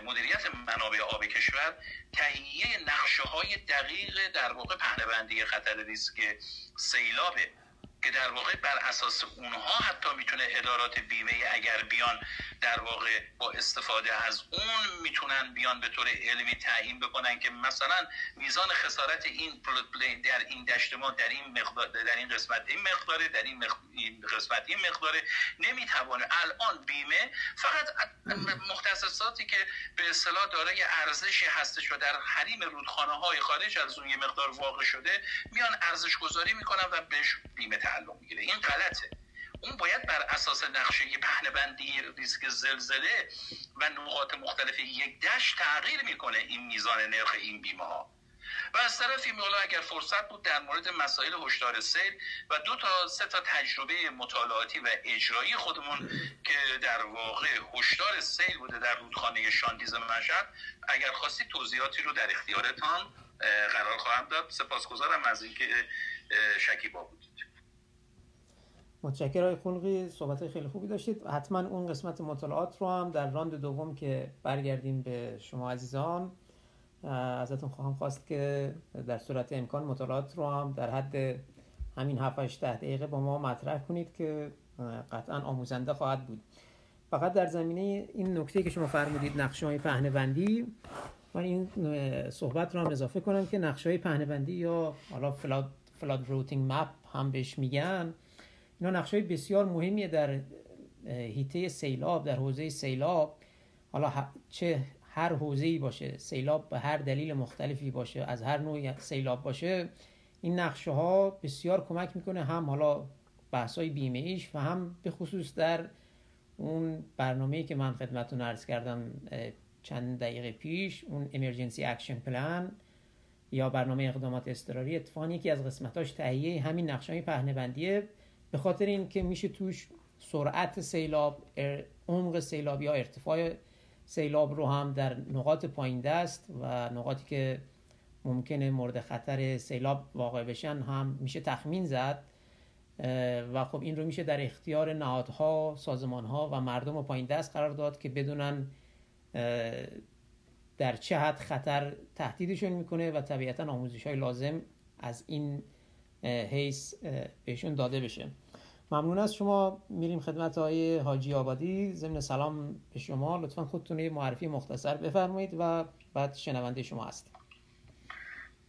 مدیریت منابع آب کشور تهیه نقشه های دقیق در واقع پهنوندی خطر ریسک سیلابه. که در واقع بر اساس اونها حتی می‌تونه ادارات بیمه اگر بیان در واقع با استفاده از اون می‌تونن بیان به طور علمی تعیین بکنن که مثلا میزان خسارت این در این دشت ما در این مقدار در این قسمت این مقداره در این قسمت این مقداره نمی‌توانه. الان بیمه فقط مختصاتی که به اصطلاح دارای ارزشی هستش و در حریم رودخانه های خارج از اون یه مقدار واقع شده میان ارزش گذاری می‌کنن و بهش بیمه تعلق می‌گیره. این غلطه. اون باید بر اساس نقشه پهنبندی ریسک زلزله و نقاط مختلف یک دشت تغییر می‌کنه این میزان نرخ این بیمه ها. و از طرفی مولا اگر فرصت بود در مورد مسائل هشدار سیل و دو تا سه تا تجربه مطالعاتی و اجرایی خودمون که در واقع هشدار سیل بوده در رودخانه شاندیز مشهد اگر خواستی توضیحاتی رو در اختیارتان قرار خواهم داد. سپاسگزارم از اینکه شکیبا بودید متشکر های خلقی صحبت خیلی خوبی داشتید. حتما اون قسمت مطالعات رو هم در راند دوم که برگردیم به شما عزیزان ازتون خواهم خواست که در صورت امکان مطالعات رو هم در حد همین 7 8 دقیقه با ما مطرح کنید که قطعا آموزنده خواهد بود. فقط در زمینه این نکته که شما فرمودید نقشه های پهنه من این صحبت رو هم اضافه کنم که نقشه های پهنه یا حالا فلاد, فلاد روتینگ مپ هم بهش میگن. اینا نقش بسیار مهمیه در هیته سیلاب در حوزه سیلاب. حالا چه هر حوزه ای باشه سیلاب به هر دلیل مختلفی باشه از هر نوع سیلاب باشه این نقشه ها بسیار کمک می‌کنه هم حالا بحث های بیمه ایش و هم به خصوص در اون برنامه‌ای که من خدمتتون عرض کردم چند دقیقه پیش اون Emergency Action Plan یا برنامه اقدامات اضطراری اتفاقی یکی از قسمتاش تهیه همین نقشه های پهنه به خاطر اینکه میشه توش سرعت سیلاب عمق سیلاب یا ارتفاع سیلاب رو هم در نقاط پایین دست و نقاطی که ممکنه مورد خطر سیلاب واقع بشن هم میشه تخمین زد. و خب این رو میشه در اختیار نهادها، سازمانها و مردم پایین دست قرار داد که بدونن در چه حد خطر تهدیدشون می‌کنه و طبیعتا آموزش های لازم از این حیث بهشون داده بشه. ممنون از شما. میریم خدمت های حاجی آبادی. ضمن سلام به شما. لطفا خودتون معرفی مختصر بفرمایید و بعد شنونده شما هستیم.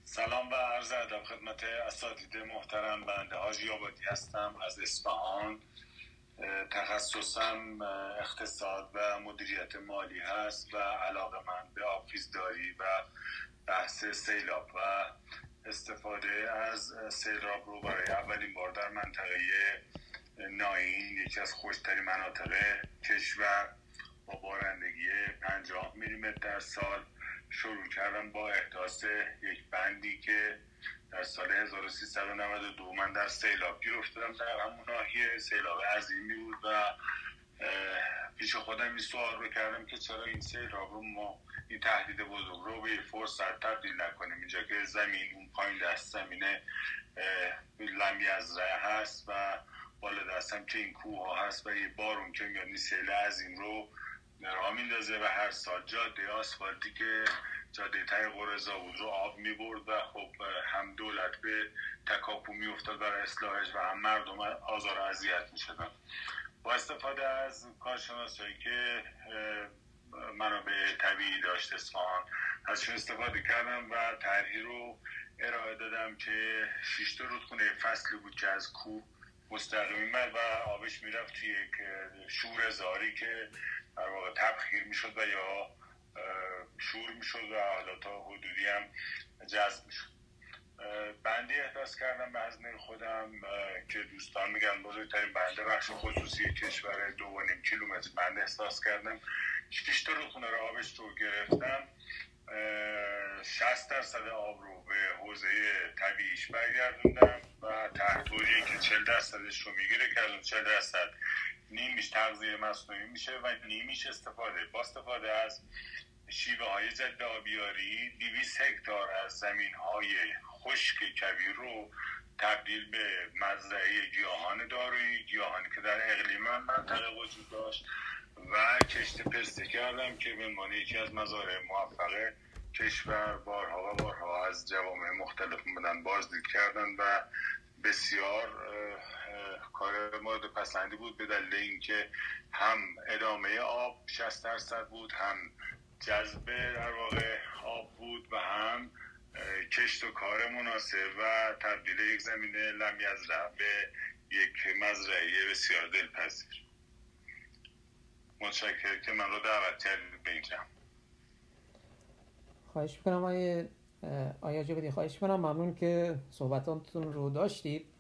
سلام و عرض ادب خدمت اساتید محترم. بنده حاجی آبادی هستم. از اصفهان. تخصصم اقتصاد و مدیریت مالی هست و علاقه من به آبخیزداری و بحث سیلاب و استفاده از سیلاب رو برای اولین بار در منطقه ناین یکی از خوشترین مناطق کشور با بارندگی 50 میلیمتر در سال شروع کردم با احداث یک بندی که در سال 1392 من در سیلاب گیر افتادم در همون ناحیه سیلاب عظیمی بود و پیش خودم این سوال رو کردم که چرا این سیلاب رو ما این تهدید بزرگ رو به فرصت تبدیل نکنیم. اینجا که زمین اون پایین دست زمینه لمی از ره هست و بالا دستم که این کوه ها هست و یه بارون که میاد سیل از این رو راه میندازه و هر سال جاده آسفالتی که جاده تای قرزا بود رو آب می‌برد و خب هم دولت به تکاپو میافتاد برای اصلاحش و هم مردم آزار اذیت می‌شدن. با استفاده از کارشناسایی که منابع طبیعی داشت اصفهان ازشون استفاده کردم و طرحی رو ارائه دادم که شش تا رودخونه فصلی بود که از کوه مستقیم میمد و آبش می‌رفت توی یک شور زاری که در واقع تبخیر می‌شد و یا شور می‌شد و حالا تا حدودی هم جذب می‌شد. بندی احداث کردم به هزینه خودم که دوستان میگن بزرگترین بنده بخش خصوصی کشور دو و نیم کیلومتر. بنده احساس کردم شش تا رودخونه رو آبش رو گرفتم. 60 درصد آب رو به حوزه طبیعیش برگردوندم و تحت که 40 درصدش رو می‌گیره که از اون 40 درصد نیمیش تغذیه مصنوعی میشه و نیمیش استفاده. با استفاده از شیوه های ضد آبیاری 200 هکتار از زمین های خشک کبیر رو تبدیل به مزرعه گیاهان دارویی گیاهانی که در اقلیم من منطقه وجود داشت و کشت پسته کردم که به عنوان یکی از مزارع موفق کشور بارها و بارها از جوامع مختلف بودن بازدید کردن و بسیار کار مورد پسندی بود به دلیل اینکه هم ادامه آب 60 درصد بود هم جذب در واقع آب بود و هم کشت و کار مناسب و تبدیل یک زمینه لم یزرع به یک مزرعه بسیار دلپذیر. متشکر که من رو دعوت کردید به اینجا خواهش می‌کنم آیه آیا جبدی خواهش می‌کنم ممنون که صحبتاتون رو داشتید.